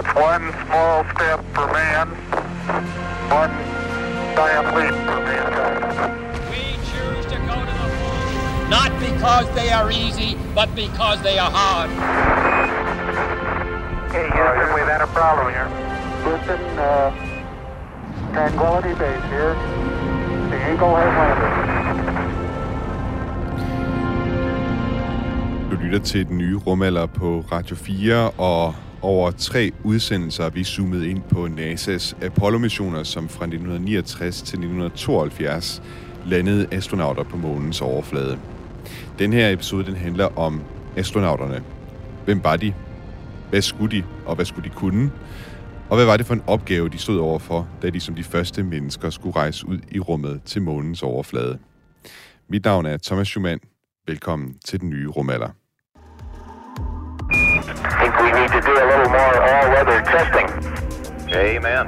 It's one small step for man, one giant leap for mankind. We choose to go to the moon, not because they are easy, but because they are hard. Okay, Houston, we've had a problem here. Houston, uh, Tranquility Base here. The Eagle has landed. Du lytter til den nye rumalder på Radio 4, og over tre udsendelser er vi zoomet ind på NASA's Apollo-missioner, som fra 1969 til 1972 landede astronauter på månens overflade. Den her episode den handler om astronauterne. Hvem var de? Hvad skulle de, og hvad skulle de kunne? Og hvad var det for en opgave, de stod overfor, da de som de første mennesker skulle rejse ud i rummet til månens overflade? Mit navn er Thomas Schumann. Velkommen til den nye rumalder think we need to do a little more all-weather testing. Amen.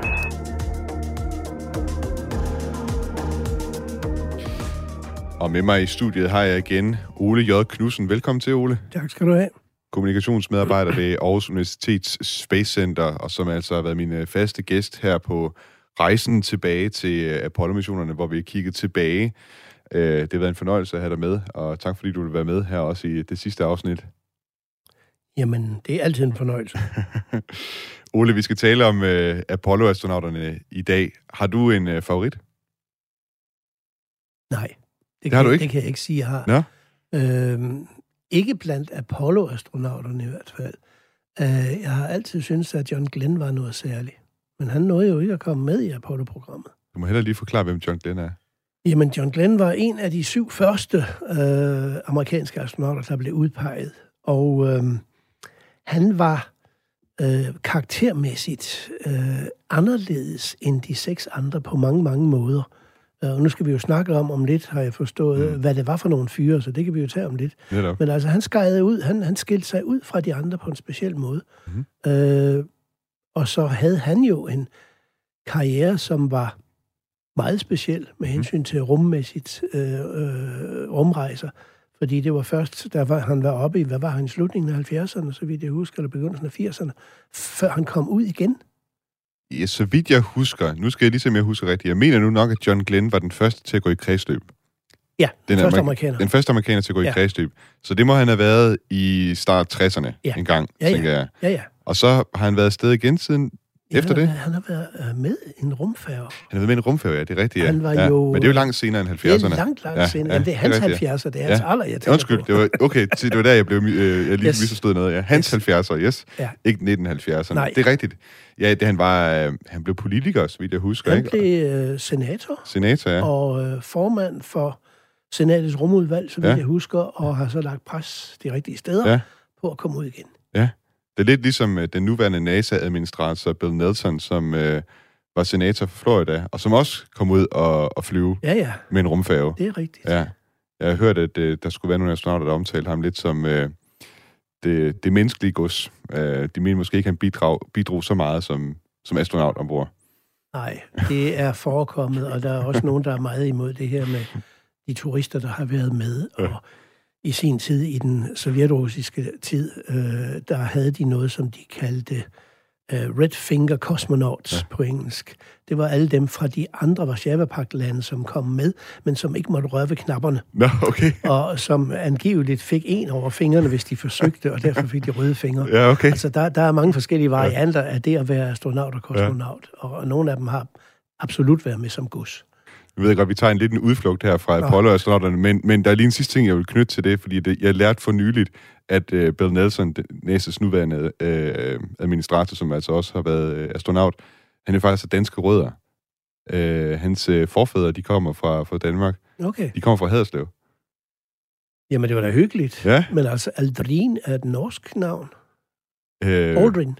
Og med mig i studiet har jeg igen Ole J. Knudsen. Velkommen til, Ole. Tak skal du have. Kommunikationsmedarbejder ved Aarhus Universitets Space Center, og som altså har været min øh, faste gæst her på rejsen tilbage til øh, Apollo-missionerne, hvor vi har kigget tilbage. Øh, Det har været en fornøjelse at have dig med, og tak fordi du vil være med her også i det sidste afsnit. Jamen, det er altid en fornøjelse. Ole, vi skal tale om øh, Apollo-astronauterne i dag. Har du en øh, favorit? Nej, det, Det kan, har du jeg- ikke? Det kan jeg ikke sige, jeg har. Nå? Øhm, ikke blandt Apollo-astronauterne i hvert fald. Øh, jeg har altid syntes, at John Glenn var noget særligt. Men han nåede jo ikke at komme med i Apollo-programmet. Du må heller lige forklare, hvem John Glenn er. Jamen, John Glenn var en af de syv første øh, amerikanske astronauter, der blev udpeget. Og øh, han var øh, karaktermæssigt øh, anderledes end de seks andre på mange, mange måder. Øh, Og nu skal vi jo snakke om om lidt, har jeg forstået, mm. hvad det var for nogle fyre, så det kan vi jo tage om lidt. Netop. Men altså, han skejede ud, han, han skilte sig ud fra de andre på en speciel måde. Mhm. Øh, og så havde han jo en karriere, som var meget speciel med hensyn til rummæssigt øh, øh, rumrejser. Fordi det var først, da var, han var oppe i, hvad var han, i slutningen af 70'erne, så vidt jeg husker, eller begyndelsen af 80'erne, før han kom ud igen. Ja, så vidt jeg husker, nu skal jeg lige se, om jeg husker rigtigt. Jeg mener nu nok, at John Glenn var den første til at gå i kredsløb. Ja, Den første amerik- amerikaner. Den første amerikaner til at gå ja. i kredsløb. Så det må han have været i start 60'erne Ja. en gang, Ja, ja. tænker jeg. Ja, ja. Og så har han været afsted igen siden efter han, det. Han har været øh, med en rumfærge. Han har været med en rumfærge, ja, det er rigtigt, ja. Han var ja. jo- Men det er jo langt senere end 70'erne. Det er langt, langt Ja, ja, senere. ja, Ja, det er hans det er rigtigt, 70'er, det er Ja. hans alder, jeg tænker Undskyld, på. det var, okay, det var der, jeg blev øh, jeg lige Yes. misforstået noget. Ja. Hans 70'er, yes. Ja. Ikke 1970'erne. Nej. Det er rigtigt. Ja, det, han var, øh, han blev politiker, så vidt jeg husker, Han ikke? blev øh, senator Senator, ja. og øh, formand for senatets rumudvalg, så vidt Ja. ja. jeg husker, og har så lagt pres de rigtige steder Ja. ja. på at komme ud igen. Det er lidt ligesom øh, den nuværende NASA-administrator Bill Nelson, som øh, var senator for Florida, og som også kom ud og, og flyve Ja, ja, med en rumfærge. det er rigtigt. Ja. Jeg har hørt, at øh, der skulle være nogle astronauter, der omtalte ham lidt som øh, det, det menneskelige gods. Øh, de mener måske ikke, han bidrag, bidrog så meget som, som astronaut ombord. Nej, det er forekommet, og der er også nogen, der er meget imod det her med de turister, der har været med. Og i sin tid, i den sovjetrussiske tid, øh, der havde de noget, som de kaldte øh, Red Finger Cosmonauts Ja. ja. på engelsk. Det var alle dem fra de andre Varsjava-pagt-lande, som kom med, men som ikke måtte røre ved knapperne, Nå, okay. og som angiveligt fik en over fingrene, hvis de forsøgte, og derfor fik de røde fingre. Ja, okay. Altså, der, der er mange forskellige varianter af det at være astronaut og kosmonaut, ja. og, og nogle af dem har absolut været med som gus. Jeg ved godt, vi tager en lidt en udflugt her fra Apollo-astronauterne, men, men der er lige en sidste ting, jeg vil knytte til det, fordi det, jeg lærte for nyligt, at øh, Bill Nelson, NASA's nuværende øh, administrator, som altså også har været øh, astronaut, han er faktisk af danske rødder. Øh, hans øh, forfædre, de kommer fra, fra Danmark. Okay. De kommer fra Haderslev. Jamen, det var da hyggeligt. Ja. Men altså, Aldrin er et norsk navn. Øh, Aldrin.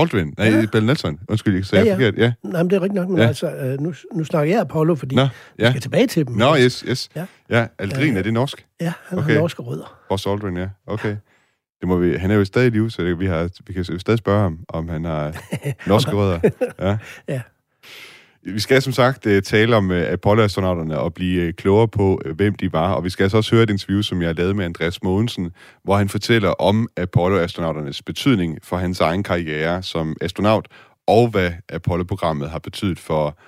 Aldrin. Nej, Ja. Bill Nelson. Undskyld, jeg sagde Ja, ja, forkert. Ja. Nej, men det er rigtigt nok, men Ja. altså, øh, nu, nu snakker jeg Apollo, fordi Nå, ja. jeg skal tilbage til dem. Nå, yes, yes. Ja. Ja, Aldrin, Øh, er det norsk? Ja, han Okay. har norske rødder. Ross Aldrin, ja. Okay. Det må vi, han er jo stadig i live, så det, vi, har, vi kan jo stadig spørge ham, om han har norske rødder. Ja. Ja. Vi skal som sagt øh, tale om øh, Apollo-astronauterne og blive øh, klogere på, hvem de var. Og vi skal altså også høre et interview, som jeg lavede med Andreas Mogensen, hvor han fortæller om Apollo-astronauternes betydning for hans egen karriere som astronaut, og hvad Apollo-programmet har betydet for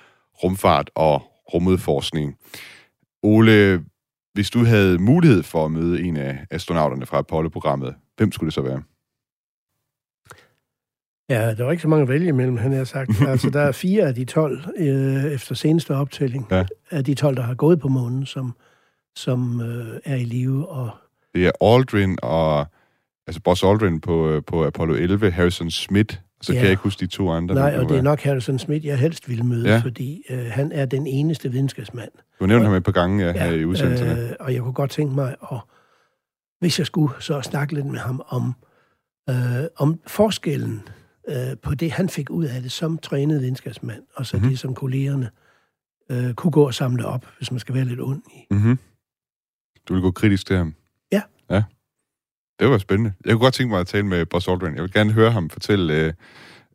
rumfart og rumudforskning. Ole, hvis du havde mulighed for at møde en af astronauterne fra Apollo-programmet, hvem skulle det så være? Ja, der var ikke så mange at vælge imellem, han har sagt. altså, der er fire af de 12, øh, efter seneste optælling, ja. af de 12, der har gået på månen, som, som øh, er i live. Og... Det er Aldrin og... Altså Buzz Aldrin på, øh, på Apollo 11, Harrison Smith, så ja. kan jeg ikke huske de to andre. Nej, og det er nok Harrison Smith, jeg helst ville møde, ja. fordi øh, han er den eneste videnskabsmand. Du har nævnt ham et par gange ja, ja, her i udsendelserne. Øh, og jeg kunne godt tænke mig, at, hvis jeg skulle, så snakke lidt med ham om, øh, om forskellen øh, på det, han fik ud af det som trænet videnskabsmand, og så mm-hmm. det, som kollegerne øh, kunne gå og samle op, hvis man skal være lidt ond i. Mm-hmm. Du vil gå kritisk til ham? Ja. Ja. Det var spændende. Jeg kunne godt tænke mig at tale med Buzz Aldrin. Jeg vil gerne høre ham fortælle øh,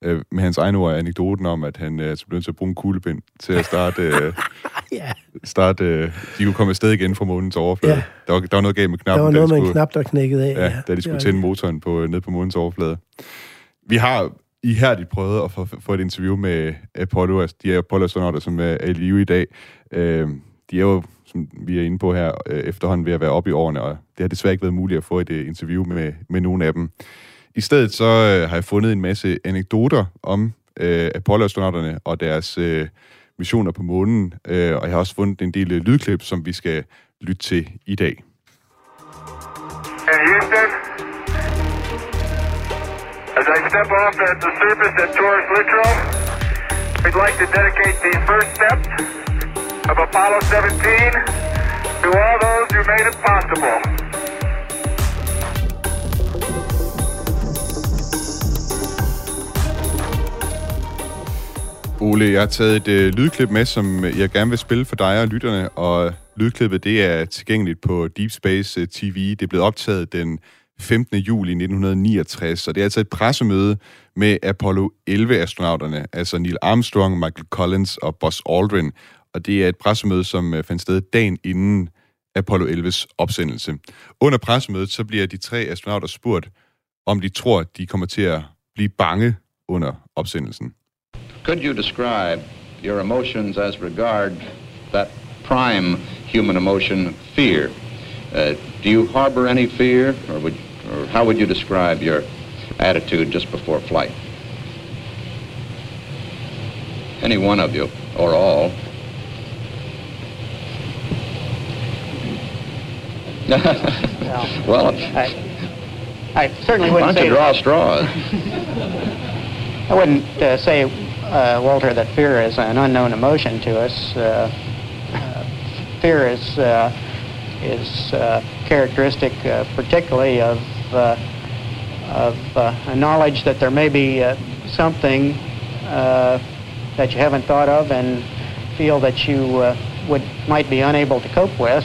øh, med hans egen ord anekdoten om, at han øh, blev nødt til at bruge en kuglepind til at starte... Øh, ja. starte øh, de kunne komme afsted igen fra månens overflade. Ja. Der, var, der var noget galt med knappen. Der var noget med en knap, der knækkede af. Ja, ja. da de skulle tænde motoren på, ned på månens overflade. Vi har ihærdigt prøvet at få, få et interview med øh, Apollo, altså de Apollo-astronauter, som er i live i dag. Øh, de er jo, som vi er inde på her, øh, efterhånden ved at være oppe i årene, og det har desværre ikke været muligt at få et øh, interview med, med nogen af dem. I stedet så øh, har jeg fundet en masse anekdoter om øh, Apollo-astronauterne og deres øh, missioner på månen, øh, og jeg har også fundet en del øh, lydklip, som vi skal lytte til i dag. And as I step off at the surface at Taurus Littrow, we'd like to dedicate the first steps of Apollo 17 to all those who made it possible. Ole, jeg har taget et øh, lydklip med, som jeg gerne vil spille for dig og lytterne, og lydklippet det er tilgængeligt på Deep Space øh, TV. Det er blevet optaget den 15. juli 1969, og det er altså et pressemøde med Apollo 11-astronauterne, altså Neil Armstrong, Michael Collins og Buzz Aldrin. Og det er et pressemøde, som øh, fandt sted dagen inden Apollo 11's opsendelse. Under pressemødet så bliver de tre astronauter spurgt, om de tror, de kommer til at blive bange under opsendelsen. Could you describe your emotions as regard that prime human emotion, fear? Uh, do you harbor any fear, or, would, or how would you describe your attitude just before flight? Any one of you, or all. well, I, I certainly wouldn't why don't say... you draw straws? I wouldn't uh, say uh, Walter, that fear is an unknown emotion to us. Uh, uh fear is uh, is uh, characteristic, particularly of of a knowledge that there may be something that you haven't thought of and feel that you would might be unable to cope with.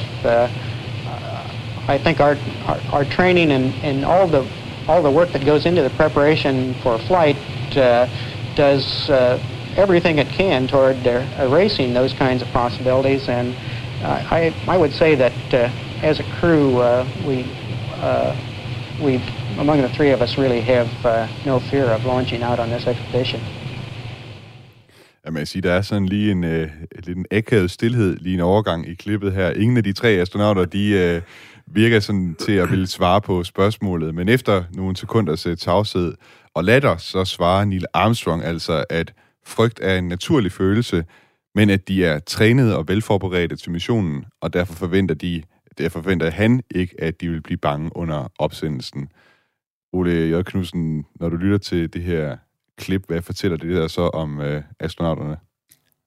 I think our, our, our training and, and all the all the work that goes into the preparation for flight uh, does uh, everything it can toward uh, erasing those kinds of possibilities. And uh, I, I would say that uh, as a crew, uh, we, uh, we, among the three of us, really have uh, no fear of launching out on this expedition. Jamen, jeg siger, der er sådan lige en, øh, lidt en akavet stillhed, lige en overgang i klippet her. Ingen af de tre astronauter, de øh, virker sådan til at ville svare på spørgsmålet, men efter nogle sekunders øh, tavshed, og latter, så svarer Neil Armstrong altså, at frygt er en naturlig følelse, men at de er trænet og velforberedte til missionen, og derfor forventer de, derfor forventer han ikke, at de vil blive bange under opsendelsen. Ole J. Knudsen, når du lytter til det her klip, hvad fortæller det der så om øh, astronauterne?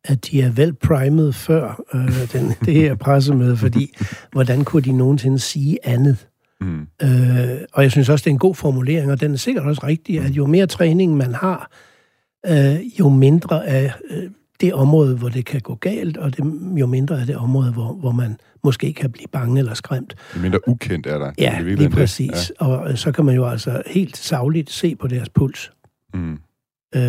At de er vel primet før øh, den, det her pressemøde, fordi hvordan kunne de nogensinde sige andet? Mm. Øh, og jeg synes også, det er en god formulering, og den er sikkert også rigtig, at jo mere træning man har, øh, jo mindre af øh, det område, hvor det kan gå galt, og det, jo mindre af det område, hvor, hvor man måske kan blive bange eller skræmt. Jo mindre ukendt er der. Ja, det lige præcis. Ja. Og øh, så kan man jo altså helt savligt se på deres puls. Mm. Øh,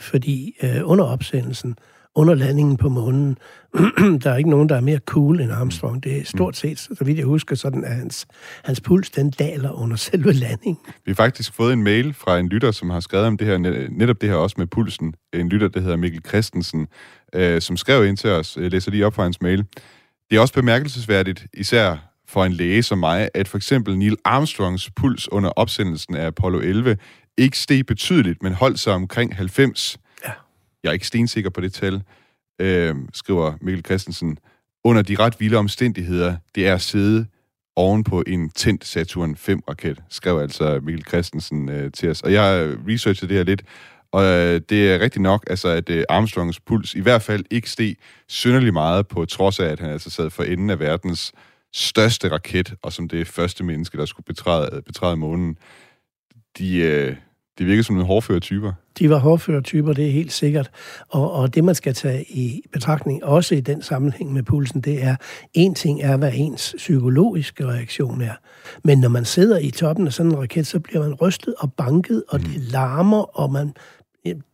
fordi øh, under opsendelsen, under landingen på månen. der er ikke nogen, der er mere cool end Armstrong. Det er stort set, så vidt jeg husker, sådan at hans, hans puls, den daler under selve landingen. Vi har faktisk fået en mail fra en lytter, som har skrevet om det her, netop det her også med pulsen. En lytter, der hedder Mikkel Christensen, øh, som skrev ind til os. Jeg læser lige op fra hans mail. Det er også bemærkelsesværdigt, især for en læge som mig, at for eksempel Neil Armstrongs puls under opsendelsen af Apollo 11 ikke steg betydeligt, men holdt sig omkring 90. Jeg er ikke stensikker på det tal, øh, skriver Mikkel Christensen. Under de ret vilde omstændigheder, det er at sidde oven på en tændt Saturn 5-raket, skrev altså Mikkel Christensen øh, til os. Og jeg har researchet det her lidt, og øh, det er rigtigt nok, altså, at øh, Armstrongs puls i hvert fald ikke steg synderlig meget, på trods af, at han altså sad for enden af verdens største raket, og som det første menneske, der skulle betræde, betræde månen. De, øh, de virker som nogle hårdføre typer. De var hårdføre typer, det er helt sikkert. Og, og det, man skal tage i betragtning, også i den sammenhæng med pulsen, det er, en ting er, hvad ens psykologiske reaktion er. Men når man sidder i toppen af sådan en raket, så bliver man rystet og banket, og mm. det larmer, og man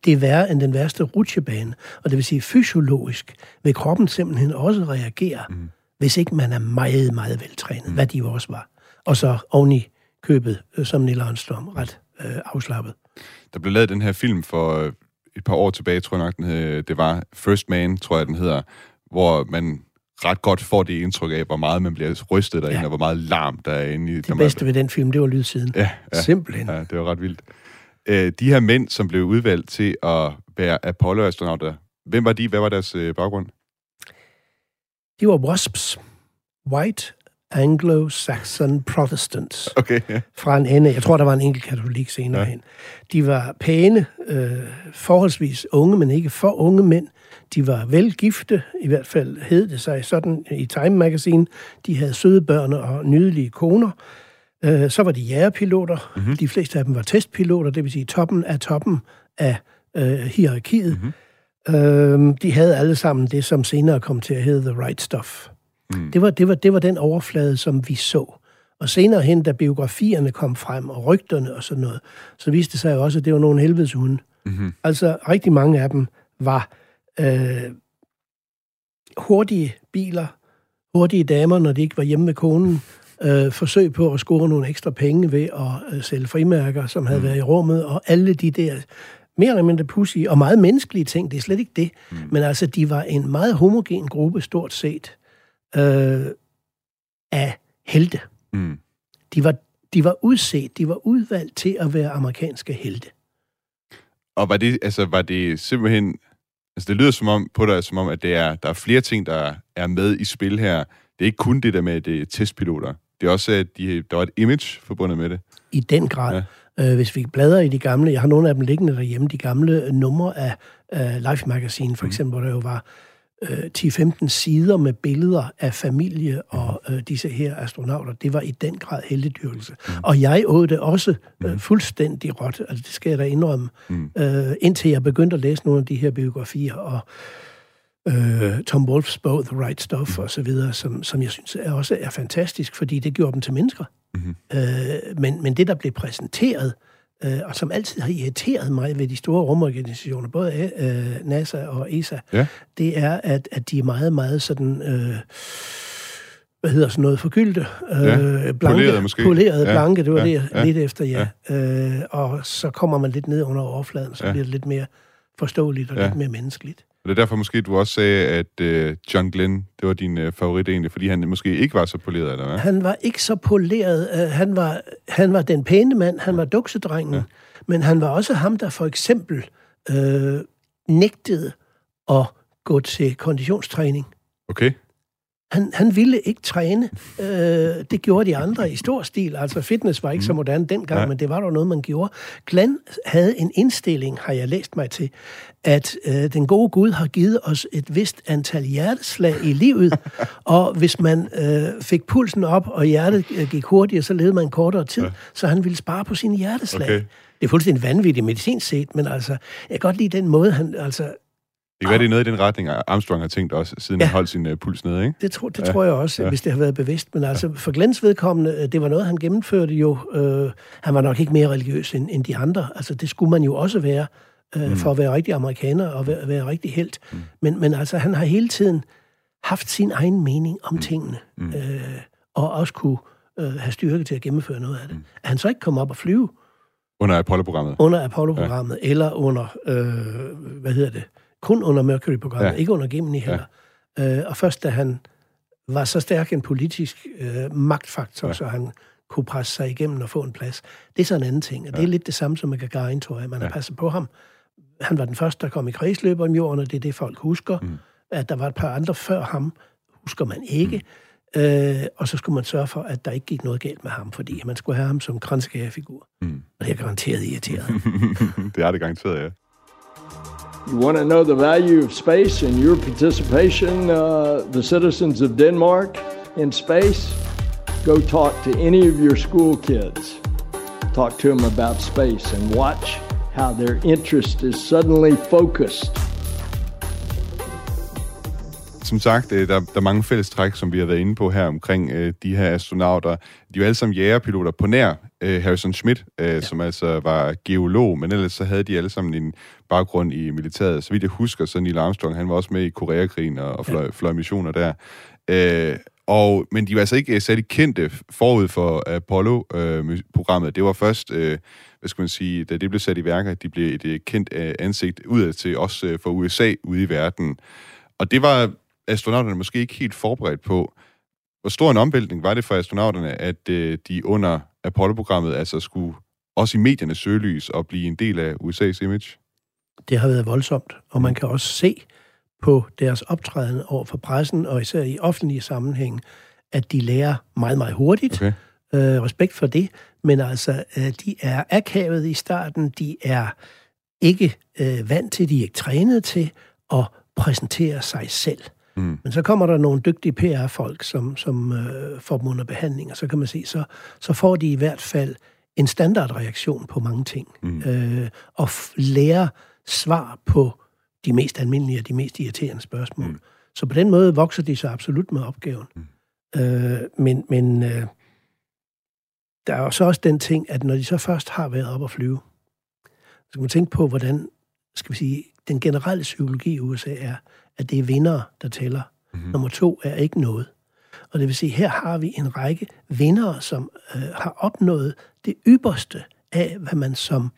det er værre end den værste rutsjebane. Og det vil sige, fysiologisk vil kroppen simpelthen også reagere, mm. hvis ikke man er meget, meget veltrænet, mm. hvad de også var. Og så oven i købet, øh, som Neil Armstrong, ret øh, afslappet. Der blev lavet den her film for øh, et par år tilbage, tror jeg nok, den hed, det var First Man, tror jeg, den hedder, hvor man ret godt får det indtryk af, hvor meget man bliver rystet derinde, ja. og hvor meget larm der er inde i. Det bedste ved den film, det var lydsiden. Ja, ja, Simpelthen. Ja, det var ret vildt. Øh, de her mænd, som blev udvalgt til at være Apollo-astronauter, hvem var de? Hvad var deres øh, baggrund? De var WASPs. White Anglo-Saxon Protestants. Okay, ja. Fra en ende. Jeg tror, der var en enkelt katolik senere ja. hen. De var pæne, øh, forholdsvis unge, men ikke for unge mænd. De var velgifte, i hvert fald hed det sig sådan i Time Magazine. De havde søde børn og nydelige koner. Øh, så var de jægerpiloter. Mm-hmm. De fleste af dem var testpiloter, det vil sige toppen af toppen af øh, hierarkiet. Mm-hmm. Øh, de havde alle sammen det, som senere kom til at hedde The Right Stuff. Mm. Det, var, det, var, det var den overflade, som vi så. Og senere hen, da biografierne kom frem, og rygterne og sådan noget, så viste det sig jo også, at det var nogle helvedeshunde. Mm-hmm. Altså, rigtig mange af dem var øh, hurtige biler, hurtige damer, når de ikke var hjemme med konen, øh, forsøg på at score nogle ekstra penge ved at øh, sælge frimærker, som havde mm. været i rummet, og alle de der mere eller mindre pussy og meget menneskelige ting, det er slet ikke det. Mm. Men altså, de var en meget homogen gruppe, stort set, øh, af helte. Mm. De, var, de var udset, de var udvalgt til at være amerikanske helte. Og var det, altså, var det simpelthen... Altså, det lyder som om, på dig, som om, at det er, der er flere ting, der er med i spil her. Det er ikke kun det der med, at det er testpiloter. Det er også, at de, der var et image forbundet med det. I den grad. Ja. Øh, hvis vi bladrer i de gamle, jeg har nogle af dem liggende derhjemme, de gamle numre af uh, Life Magazine, for mm. eksempel, hvor der jo var øh, 10-15 sider med billeder af familie og øh, disse her astronauter. Det var i den grad heldedyrkelse. Mm. Og jeg åd det også øh, mm. fuldstændig råt, altså det skal jeg da indrømme, mm. øh, indtil jeg begyndte at læse nogle af de her biografier, og øh, Tom Wolfs bog The Right Stuff mm. og så videre, som, som jeg synes er også er fantastisk, fordi det gjorde dem til mennesker. Mm. Øh, men, men det, der blev præsenteret, øh, og som altid har irriteret mig ved de store rumorganisationer, både øh, NASA og ESA, ja. det er, at, at de er meget, meget sådan... Øh, hvad hedder sådan noget, forgyldte, øh, ja, blanke, polerede, måske. polerede ja, blanke, det var ja, det, ja, lidt efter, ja. ja. Øh, og så kommer man lidt ned under overfladen, så ja. bliver det lidt mere forståeligt og ja. lidt mere menneskeligt. Og det er derfor måske, du også sagde, at øh, John Glenn, det var din øh, favorit egentlig, fordi han måske ikke var så poleret, eller hvad? Han var ikke så poleret. Uh, han, var, han var den pæne mand, han var duksedrengen, ja. men han var også ham, der for eksempel øh, nægtede at gå til konditionstræning. Okay. Han, han ville ikke træne. Øh, det gjorde de andre i stor stil. Altså fitness var ikke mm. så moderne dengang, ja. men det var der noget, man gjorde. Glenn havde en indstilling, har jeg læst mig til, at øh, den gode Gud har givet os et vist antal hjerteslag i livet, og hvis man øh, fik pulsen op, og hjertet øh, gik hurtigere, så levede man kortere tid, ja. så han ville spare på sine hjerteslag. Okay. Det er fuldstændig vanvittigt medicinsk set, men altså, jeg kan godt lide den måde, han, altså, det kan være, det er noget i den retning, Armstrong har tænkt også, siden ja. han holdt sin uh, puls nede, ikke? Det, tro, det ja. tror jeg også, ja. hvis det har været bevidst. Men altså, for Glens vedkommende, øh, det var noget, han gennemførte jo. Øh, han var nok ikke mere religiøs end, end de andre. Altså, det skulle man jo også være øh, mm. for at være rigtig amerikaner og være, være rigtig helt. Mm. Men, men altså, han har hele tiden haft sin egen mening om mm. tingene, mm. Øh, og også kunne øh, have styrke til at gennemføre noget af det. Mm. At han så ikke kom op og flyve, under Apollo-programmet? Under Apollo-programmet, ja. eller under, øh, hvad hedder det, kun under Mercury-programmet, ja. ikke under Gemini heller. Ja. Øh, og først da han var så stærk en politisk øh, magtfaktor, ja. så han kunne presse sig igennem og få en plads. Det er så en anden ting, og ja. det er lidt det samme som med Gagarin, tror jeg. Man har ja. passet på ham. Han var den første, der kom i kredsløb om jorden, og det er det, folk husker. Mm. At der var et par andre før ham, husker man ikke. Mm. Øh, og så skulle man sørge for, at der ikke gik noget galt med ham, fordi man skulle have ham som kranskærefigur. Mm. Og det er garanteret irriteret. det er det garanteret, ja. You want to know the value of space and your participation, uh, the citizens of Denmark, in space? Go talk to any of your school kids. Talk to them about space and watch how their interest is suddenly focused som sagt, øh, der, der er mange fælles træk, som vi har været inde på her omkring øh, de her astronauter. De er alle sammen jægerpiloter på nær øh, Harrison Schmidt, øh, ja. som altså var geolog, men ellers så havde de alle sammen en baggrund i militæret. Så vidt jeg husker, så Neil Armstrong, han var også med i Koreakrigen og, og fløj, ja. fløj missioner der. Øh, og, men de var altså ikke øh, særlig kendte forud for Apollo-programmet. Øh, det var først, øh, hvad skal man sige, da det blev sat i værk, at de blev et øh, kendt øh, ansigt udad til, også øh, for USA ude i verden. Og det var astronauterne måske ikke helt forberedt på. Hvor stor en omvæltning var det for astronauterne, at øh, de under Apollo-programmet altså skulle også i mediernes søgelys og blive en del af USA's image? Det har været voldsomt, og man kan også se på deres optræden over for pressen, og især i offentlige sammenhæng, at de lærer meget, meget hurtigt. Okay. Øh, respekt for det. Men altså, øh, de er akavet i starten, de er ikke øh, vant til, de er ikke trænet til at præsentere sig selv. Mm. Men så kommer der nogle dygtige PR-folk, som, som øh, får dem under behandling, og så kan man se, så, så får de i hvert fald en standardreaktion på mange ting, mm. øh, og lærer svar på de mest almindelige og de mest irriterende spørgsmål. Mm. Så på den måde vokser de så absolut med opgaven. Mm. Øh, men men øh, der er jo så også den ting, at når de så først har været op at flyve, så kan man tænke på, hvordan skal vi sige, den generelle psykologi i USA er, at det er vinder, der tæller. Mm-hmm. Nummer to er ikke noget. Og det vil sige, her har vi en række vinder, som øh, har opnået det ypperste af, hvad man som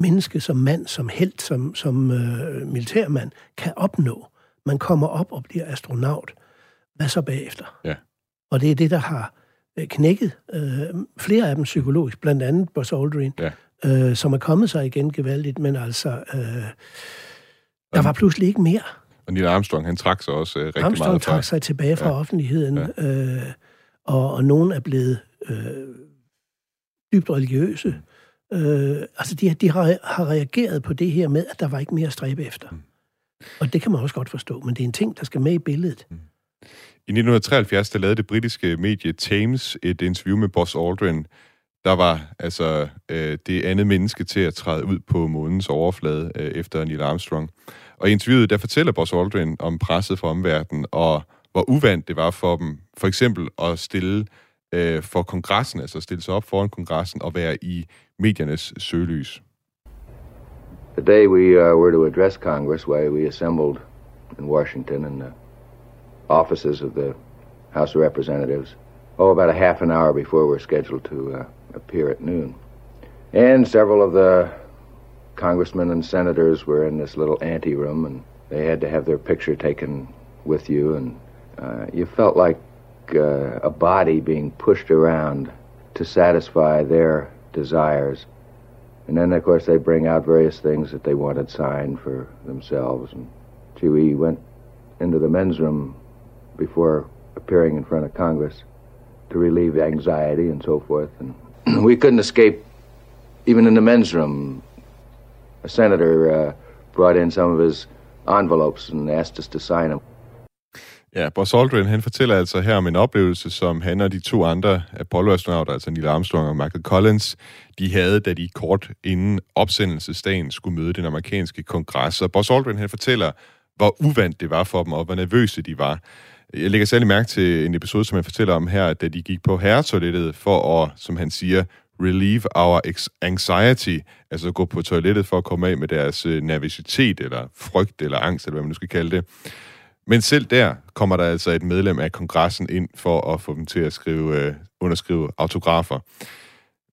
menneske, som mand, som held, som, som øh, militærmand kan opnå. Man kommer op og bliver astronaut. Hvad så bagefter? Ja. Og det er det, der har øh, knækket øh, flere af dem psykologisk, blandt andet Buzz Aldrin, ja. øh, som er kommet sig igen gevaldigt, men altså, øh, der var pludselig ikke mere. Og Neil Armstrong, han trak sig også øh, rigtig Armstrong meget fra... trak sig tilbage fra ja. offentligheden, ja. øh, og, og nogen er blevet øh, dybt religiøse. Øh, altså, de, de har, har reageret på det her med, at der var ikke mere at stræbe efter. Mm. Og det kan man også godt forstå, men det er en ting, der skal med i billedet. Mm. I 1973, der lavede det britiske medie Thames et interview med Buzz Aldrin, der var altså øh, det andet menneske til at træde ud på månens overflade øh, efter Neil Armstrong. Og i interviewet, der fortæller Buzz Aldrin om presset fra omverdenen, og hvor uvandt det var for dem, for eksempel at stille øh, for kongressen, altså stille sig op foran kongressen og være i mediernes søgelys. The day we uh, were to address Congress, why we assembled in Washington in the offices of the House of Representatives, oh, about a half an hour before we're scheduled to uh, appear at noon. And several of the congressmen and senators were in this little anteroom, and they had to have their picture taken with you, and uh, you felt like uh, a body being pushed around to satisfy their desires. And then, of course, they bring out various things that they wanted signed for themselves. And gee, we went into the men's room before appearing in front of Congress to relieve anxiety and so forth. And we couldn't escape, even in the men's room. A senator uh, brought in some of his envelopes and asked us to sign them. Ja, Buzz Aldrin, han fortæller altså her om en oplevelse, som han og de to andre Apollo-astronauter, altså Neil Armstrong og Michael Collins, de havde, da de kort inden opsendelsesdagen skulle møde den amerikanske kongres. Og Buzz Aldrin, han fortæller, hvor uvandt det var for dem, og hvor nervøse de var. Jeg lægger særlig mærke til en episode, som han fortæller om her, da de gik på herretoilettet for at, som han siger, relieve our anxiety, altså gå på toilettet for at komme af med deres nervositet, nervøsitet, eller frygt, eller angst, eller hvad man nu skal kalde det. Men selv der kommer der altså et medlem af kongressen ind for at få dem til at skrive, øh, underskrive autografer.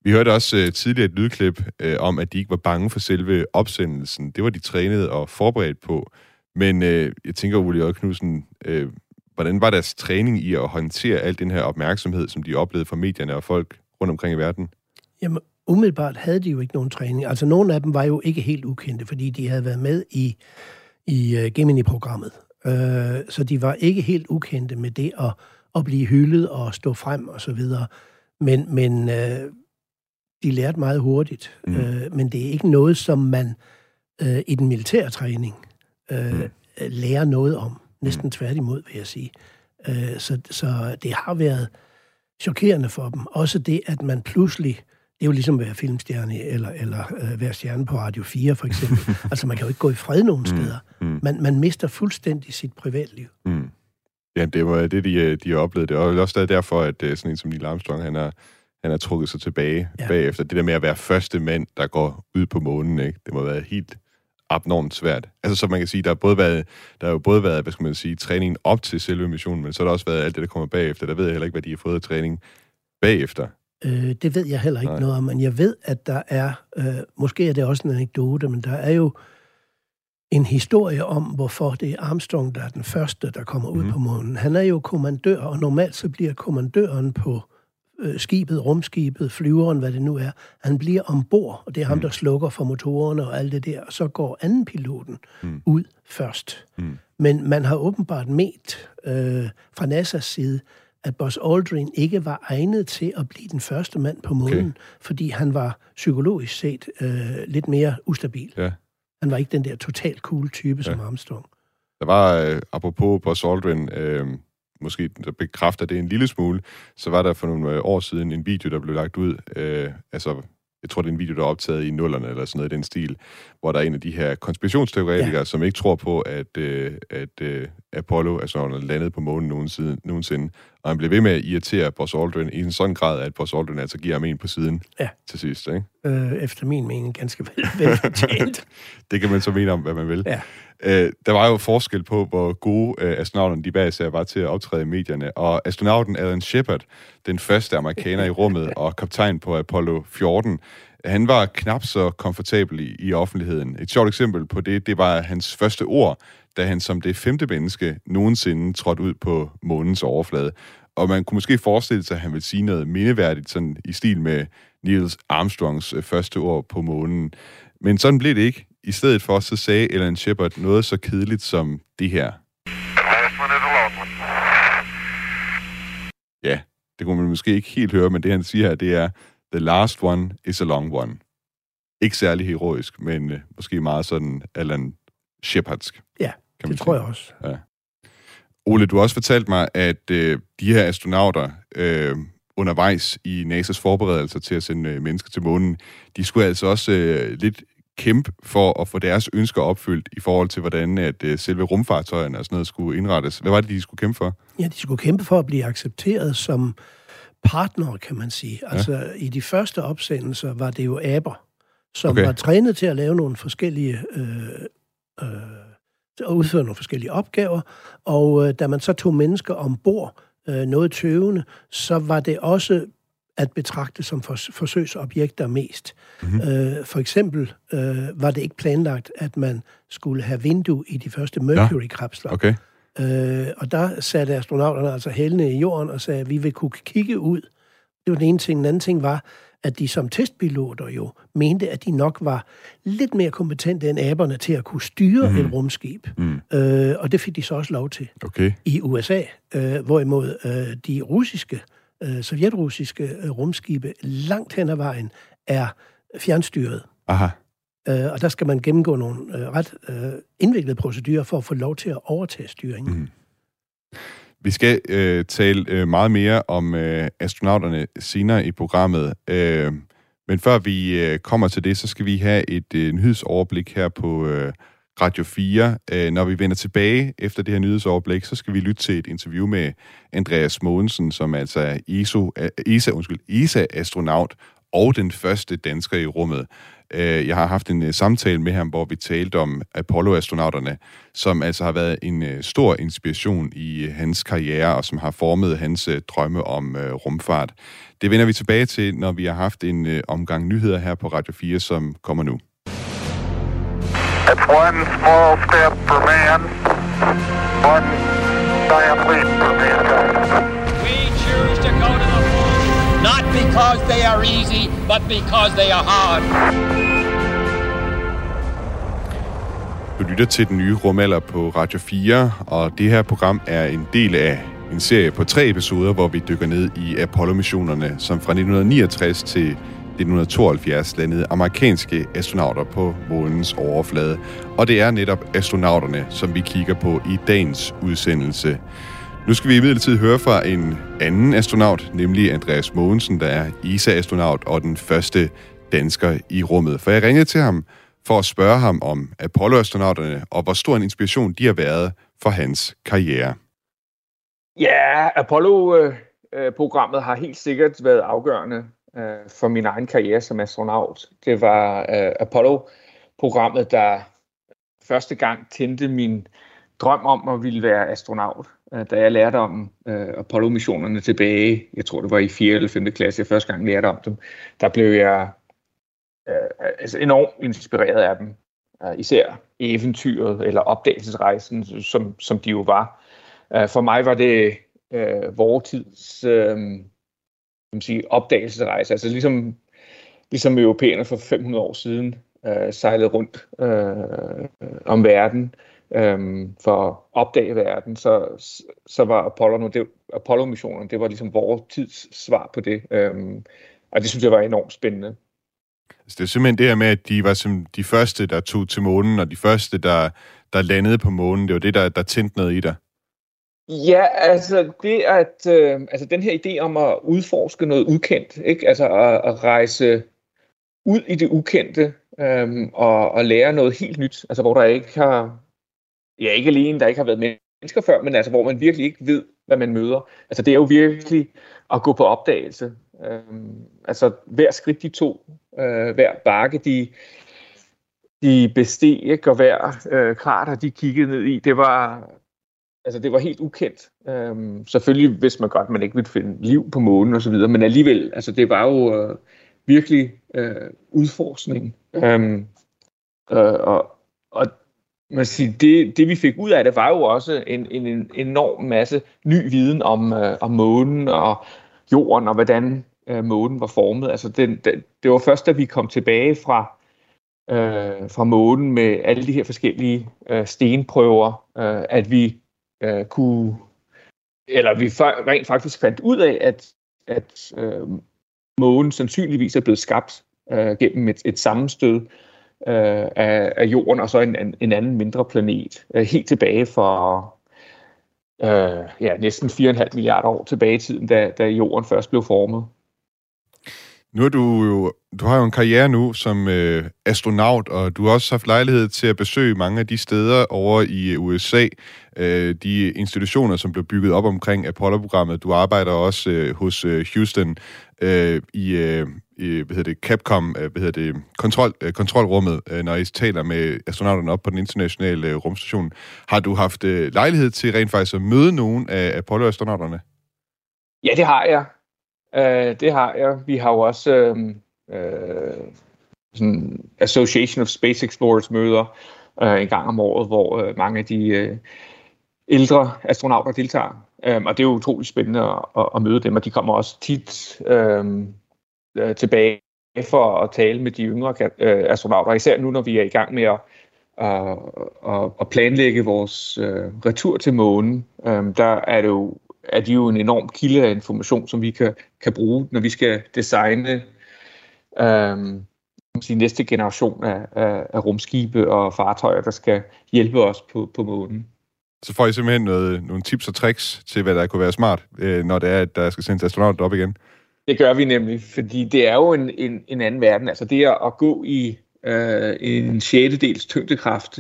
Vi hørte også øh, tidligere et lydklip øh, om, at de ikke var bange for selve opsendelsen. Det var de trænet og forberedt på. Men øh, jeg tænker, Ole Knudsen, øh, hvordan var deres træning i at håndtere al den her opmærksomhed, som de oplevede fra medierne og folk rundt omkring i verden? Jamen, umiddelbart havde de jo ikke nogen træning. Altså, nogle af dem var jo ikke helt ukendte, fordi de havde været med i, i uh, Gemini-programmet. Uh, så de var ikke helt ukendte med det at, at blive hyldet og stå frem og så videre. Men, men uh, de lærte meget hurtigt. Mm. Uh, men det er ikke noget, som man uh, i den militære træning uh, mm. lærer noget om. Næsten mm. tværtimod, vil jeg sige. Uh, så, så det har været chokerende for dem. Også det, at man pludselig det er jo ligesom at være filmstjerne eller, eller øh, være stjerne på Radio 4, for eksempel. altså, man kan jo ikke gå i fred nogen mm. steder. Mm. Man, man mister fuldstændig sit privatliv. Mm. Ja, det var det, de, øh, de har oplevet det. Og også derfor, at øh, sådan en som Neil Armstrong, han har, han har trukket sig tilbage ja. bagefter. Det der med at være første mand, der går ud på månen, ikke? det må være helt abnormt svært. Altså, så man kan sige, der har, både været, der har jo både været, hvad skal man sige, træningen op til selve missionen, men så har der også været alt det, der kommer bagefter. Der ved jeg heller ikke, hvad de har fået af træning bagefter. Øh, det ved jeg heller ikke Nej. noget om, men jeg ved, at der er, øh, måske er det også en anekdote, men der er jo en historie om, hvorfor det er Armstrong, der er den første, der kommer ud mm. på månen. Han er jo kommandør, og normalt så bliver kommandøren på øh, skibet, rumskibet, flyveren, hvad det nu er, han bliver ombord, og det er ham, mm. der slukker for motorerne og alt det der, og så går anden piloten mm. ud først. Mm. Men man har åbenbart ment øh, fra NASA's side, at Buzz Aldrin ikke var egnet til at blive den første mand på månen, okay. fordi han var psykologisk set øh, lidt mere ustabil. Ja. Han var ikke den der totalt cool type ja. som Armstrong. Der var, øh, apropos Buzz Aldrin, øh, måske der bekræfter det en lille smule, så var der for nogle øh, år siden en video, der blev lagt ud, øh, altså jeg tror, det er en video, der er optaget i nullerne eller sådan noget i den stil, hvor der er en af de her konspirationsteoretikere, ja. som ikke tror på, at, øh, at øh, Apollo altså, landet på månen nogensinde, nogensinde. Og han blev ved med at irritere Buzz Aldrin i en sådan grad, at Buzz Aldrin altså giver ham en på siden ja. til sidst. Ikke? Øh, efter min mening ganske vel, vel det kan man så mene om, hvad man vil. Ja. Øh, der var jo forskel på, hvor gode øh, astronauterne de bag sig var til at optræde i medierne. Og astronauten Alan Shepard, den første amerikaner i rummet og kaptajn på Apollo 14, han var knap så komfortabel i, i offentligheden. Et sjovt eksempel på det, det var hans første ord, da han som det femte menneske nogensinde trådte ud på månens overflade. Og man kunne måske forestille sig, at han ville sige noget mindeværdigt, sådan i stil med Niels Armstrongs øh, første ord på månen. Men sådan blev det ikke. I stedet for, så sagde Ellen Shepard noget så kedeligt som det her. Ja, det kunne man måske ikke helt høre, men det han siger her, det er, the last one is a long one. Ikke særlig heroisk, men uh, måske meget sådan Alan Shepardsk. Ja, kan det tror jeg også. Ja. Ole, du har også fortalt mig, at øh, de her astronauter øh, undervejs i NASA's forberedelser til at sende øh, mennesker til månen, de skulle altså også øh, lidt kæmpe for at få deres ønsker opfyldt i forhold til, hvordan at øh, selve rumfartøjerne og sådan noget skulle indrettes. Hvad var det, de skulle kæmpe for? Ja, de skulle kæmpe for at blive accepteret som partner, kan man sige. Altså, ja. i de første opsendelser var det jo aber, som okay. var trænet til at lave nogle forskellige... Øh, øh, udføre nogle forskellige opgaver, og øh, da man så tog mennesker ombord, øh, noget tøvende, så var det også at betragte som for, forsøgsobjekter mest. Mm-hmm. Øh, for eksempel øh, var det ikke planlagt, at man skulle have vindue i de første Mercury-kapsler. Ja. Okay. Øh, og der satte astronauterne altså hældene i jorden og sagde, at vi vil kunne kigge ud. Det var den ene ting. Den anden ting var, at de som testpiloter jo mente, at de nok var lidt mere kompetente end aberne til at kunne styre mm. et rumskib. Mm. Øh, og det fik de så også lov til okay. i USA. Øh, hvorimod øh, de russiske, øh, sovjetrussiske øh, rumskibe langt hen ad vejen er fjernstyret. Aha. Øh, og der skal man gennemgå nogle øh, ret øh, indviklede procedurer for at få lov til at overtage styringen. Mm. Vi skal øh, tale øh, meget mere om øh, astronauterne senere i programmet. Øh, men før vi øh, kommer til det, så skal vi have et øh, nyhedsoverblik her på øh, Radio 4. Øh, når vi vender tilbage efter det her nyhedsoverblik, så skal vi lytte til et interview med Andreas Mogensen, som altså er ISO, øh, ESA, undskyld, ESA-astronaut og den første dansker i rummet. Øh, jeg har haft en øh, samtale med ham, hvor vi talte om Apollo-astronauterne, som altså har været en stor inspiration i hans karriere, og som har formet hans drømme om rumfart. Det vender vi tilbage til, når vi har haft en omgang nyheder her på Radio 4, som kommer nu. It's one small step for man, one giant leap for mankind. We choose to go to the moon, not because they are easy, but because they are hard. Du lytter til den nye rumalder på Radio 4, og det her program er en del af en serie på tre episoder, hvor vi dykker ned i Apollo-missionerne, som fra 1969 til 1972 landede amerikanske astronauter på månens overflade. Og det er netop astronauterne, som vi kigger på i dagens udsendelse. Nu skal vi imidlertid høre fra en anden astronaut, nemlig Andreas Mogensen, der er ESA-astronaut og den første dansker i rummet. For jeg ringede til ham for at spørge ham om Apollo-astronauterne og hvor stor en inspiration de har været for hans karriere. Ja, Apollo-programmet øh, øh, har helt sikkert været afgørende øh, for min egen karriere som astronaut. Det var øh, Apollo-programmet, der første gang tændte min drøm om at ville være astronaut. Øh, da jeg lærte om øh, Apollo-missionerne tilbage, jeg tror det var i 4. eller 5. klasse, jeg første gang lærte om dem, der blev jeg øh, altså enormt inspireret af dem. Øh, især eventyret eller opdagelsesrejsen, som, som de jo var. Øh, for mig var det øh, vores tids øh, man sige, opdagelsesrejse. Altså ligesom, ligesom europæerne for 500 år siden øh, sejlede rundt øh, om verden øh, for at opdage verden, så, så var Apollo, det, Apollo-missionen, det var ligesom vores tids svar på det. Øh, og det synes jeg var enormt spændende. Altså, det er simpelthen det her med, at de var som de første, der tog til månen, og de første, der, der landede på månen. Det var det, der, der tændte noget i dig. Ja, altså det at øh, altså den her idé om at udforske noget ukendt, ikke? Altså at, at rejse ud i det ukendte øh, og, og lære noget helt nyt, altså hvor der ikke har ja ikke alene der ikke har været mennesker før, men altså hvor man virkelig ikke ved, hvad man møder. Altså det er jo virkelig at gå på opdagelse. Øh, altså hver skridt de to, øh, hver bakke de de besteg, ikke? og hver øh, krater de kiggede ned i, det var altså det var helt ukendt. Øhm, selvfølgelig hvis man godt, man ikke ville finde liv på månen og så videre, men alligevel, altså det var jo øh, virkelig øh, udforskning. Øhm, øh, og, og man siger, det, det vi fik ud af det, var jo også en, en, en enorm masse ny viden om, øh, om månen og jorden og hvordan øh, månen var formet. Altså den, det, det var først, da vi kom tilbage fra øh, fra månen med alle de her forskellige øh, stenprøver, øh, at vi øh, kunne, eller vi rent faktisk fandt ud af, at, at øh, månen sandsynligvis er blevet skabt øh, gennem et, et sammenstød øh, af, af jorden og så en, en anden mindre planet, øh, helt tilbage for øh, ja, næsten 4,5 milliarder år tilbage i tiden, da, da jorden først blev formet. Nu er du jo, du har jo en karriere nu som øh, astronaut, og du har også haft lejlighed til at besøge mange af de steder over i øh, USA, øh, de institutioner, som blev bygget op omkring Apollo-programmet. Du arbejder også øh, hos øh, Houston øh, i, øh, i hvad hedder det, Capcom, øh, hvad hedder det, kontrol, øh, kontrolrummet, øh, når I taler med astronauterne op på den internationale øh, rumstation. Har du haft øh, lejlighed til rent faktisk at møde nogen af Apollo-astronauterne? Ja, det har jeg. Øh, det har jeg. Vi har jo også øh, øh, sådan Association of Space Explorers møder øh, en gang om året, hvor øh, mange af de øh, ældre astronauter deltager. Øh, og det er jo utroligt spændende at, at, at møde dem, og de kommer også tit øhm, øh, tilbage for at tale med de yngre øh, astronauter, især nu, når vi er i gang med at, at, og, planlægge vores øh, retur til månen. Øh, der er det jo er de jo en enorm kilde af information, som vi kan, kan bruge, når vi skal designe øhm, sige, næste generation af, af, af rumskibe og fartøjer, der skal hjælpe os på, på månen. Så får I simpelthen noget, nogle tips og tricks til, hvad der kunne være smart, øh, når det er, at der skal sendes astronauter op igen? Det gør vi nemlig, fordi det er jo en, en, en anden verden. Altså det at gå i øh, en sjettedels tyngdekraft,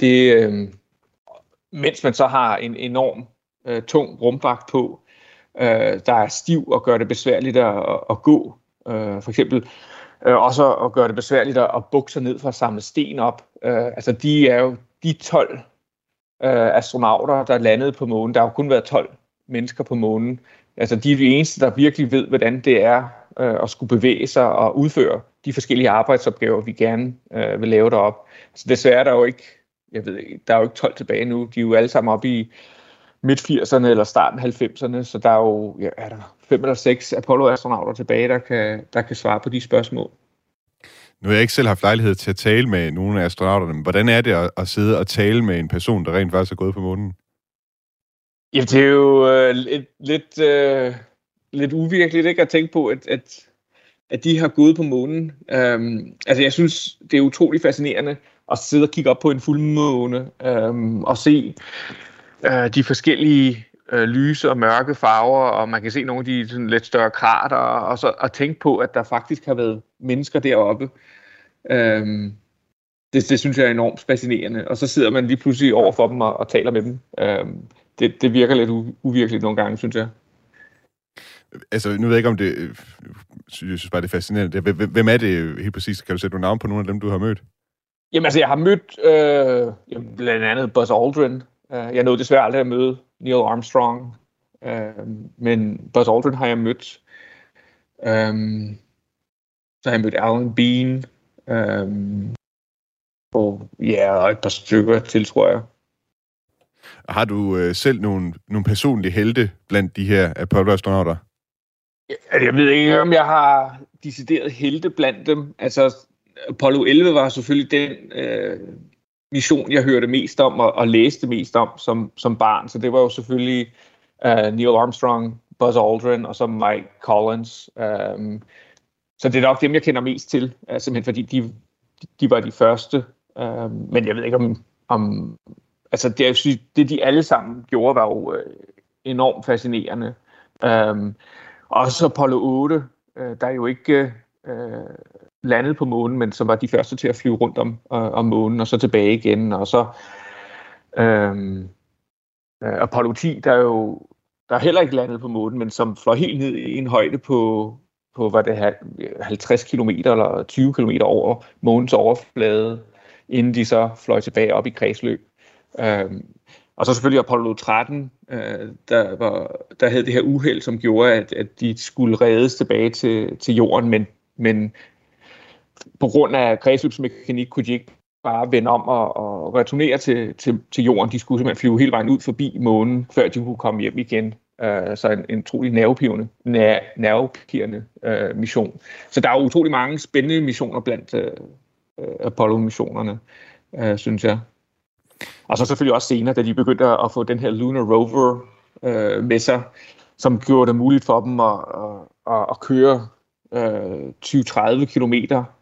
det, øh, mens man så har en enorm øh, tung rumvagt på, øh, der er stiv og gør det besværligt at, at gå Øh, for eksempel øh, også at gøre det besværligt at, at bukke sig ned for at samle sten op. Øh, altså de er jo de 12 øh, astronauter, der landede på månen. Der har jo kun været 12 mennesker på månen. Altså de er de eneste, der virkelig ved, hvordan det er øh, at skulle bevæge sig og udføre de forskellige arbejdsopgaver, vi gerne øh, vil lave derop. Så desværre er der jo ikke, jeg ved der er jo ikke 12 tilbage nu. De er jo alle sammen oppe i midt 80'erne eller starten 90'erne, så der er jo ja, er der fem eller seks Apollo-astronauter tilbage, der kan, der kan svare på de spørgsmål. Nu har jeg ikke selv haft lejlighed til at tale med nogle af astronauterne, men hvordan er det at, at sidde og tale med en person, der rent faktisk er gået på månen? Ja, det er jo øh, lidt, lidt, øh, lidt uvirkeligt ikke at tænke på, at, at, at de har gået på månen. Um, altså, jeg synes, det er utrolig fascinerende at sidde og kigge op på en fuldmåne um, og se uh, de forskellige uh, lyse og mørke farver, og man kan se nogle af de sådan, lidt større krater, og så at tænke på, at der faktisk har været mennesker deroppe. Um, det, det synes jeg er enormt fascinerende. Og så sidder man lige pludselig over for dem og, og taler med dem. Um, det, det virker lidt u- uvirkeligt nogle gange, synes jeg. Altså, nu ved jeg ikke, om det... Jeg synes bare, det er fascinerende. Hvem er det helt præcis? Kan du sætte nogle navn på nogle af dem, du har mødt? Jamen, altså, jeg har mødt øh, blandt andet Buzz Aldrin. Uh, jeg nåede desværre aldrig at møde Neil Armstrong. Uh, men Buzz Aldrin har jeg mødt. Um, så har jeg mødt Alan Bean. Um, og ja, og et par stykker til, tror jeg. Har du øh, selv nogle, nogle personlige helte blandt de her Apollo-astronauter? Jeg, jeg ved ikke, om jeg har decideret helte blandt dem. Altså, Apollo 11 var selvfølgelig den øh, mission, jeg hørte mest om og, og læste mest om som, som barn. Så det var jo selvfølgelig uh, Neil Armstrong, Buzz Aldrin og så Mike Collins. Um, så det er nok dem, jeg kender mest til, uh, simpelthen fordi de, de var de første. Um, men jeg ved ikke, om, om altså det, jeg synes, det de alle sammen gjorde, var jo uh, enormt fascinerende. Øhm, um, også Apollo 8, øh, der er jo ikke øh, landet på månen, men som var de første til at flyve rundt om, øh, om månen, og så tilbage igen, og så øhm, øh, Apollo 10, der er jo der er heller ikke landet på månen, men som fløj helt ned i en højde på, på hvad det her, 50 km eller 20 km over månens overflade, inden de så fløj tilbage op i kredsløb. Øhm, og så selvfølgelig Apollo 13, øh, der, var, der havde det her uheld, som gjorde, at, at de skulle reddes tilbage til, til jorden, men, men på grund af kredsløbsmekanik kunne de ikke bare vende om og, og returnere til, til, til jorden. De skulle simpelthen flyve hele vejen ud forbi månen, før de kunne komme hjem igen. Uh, så en, en utrolig nervepirrende, nervepirrende uh, mission. Så der er utrolig mange spændende missioner blandt uh, Apollo-missionerne, uh, synes jeg. Og så selvfølgelig også senere, da de begyndte at få den her Lunar Rover uh, med sig, som gjorde det muligt for dem at, at, at køre øh, 20-30 km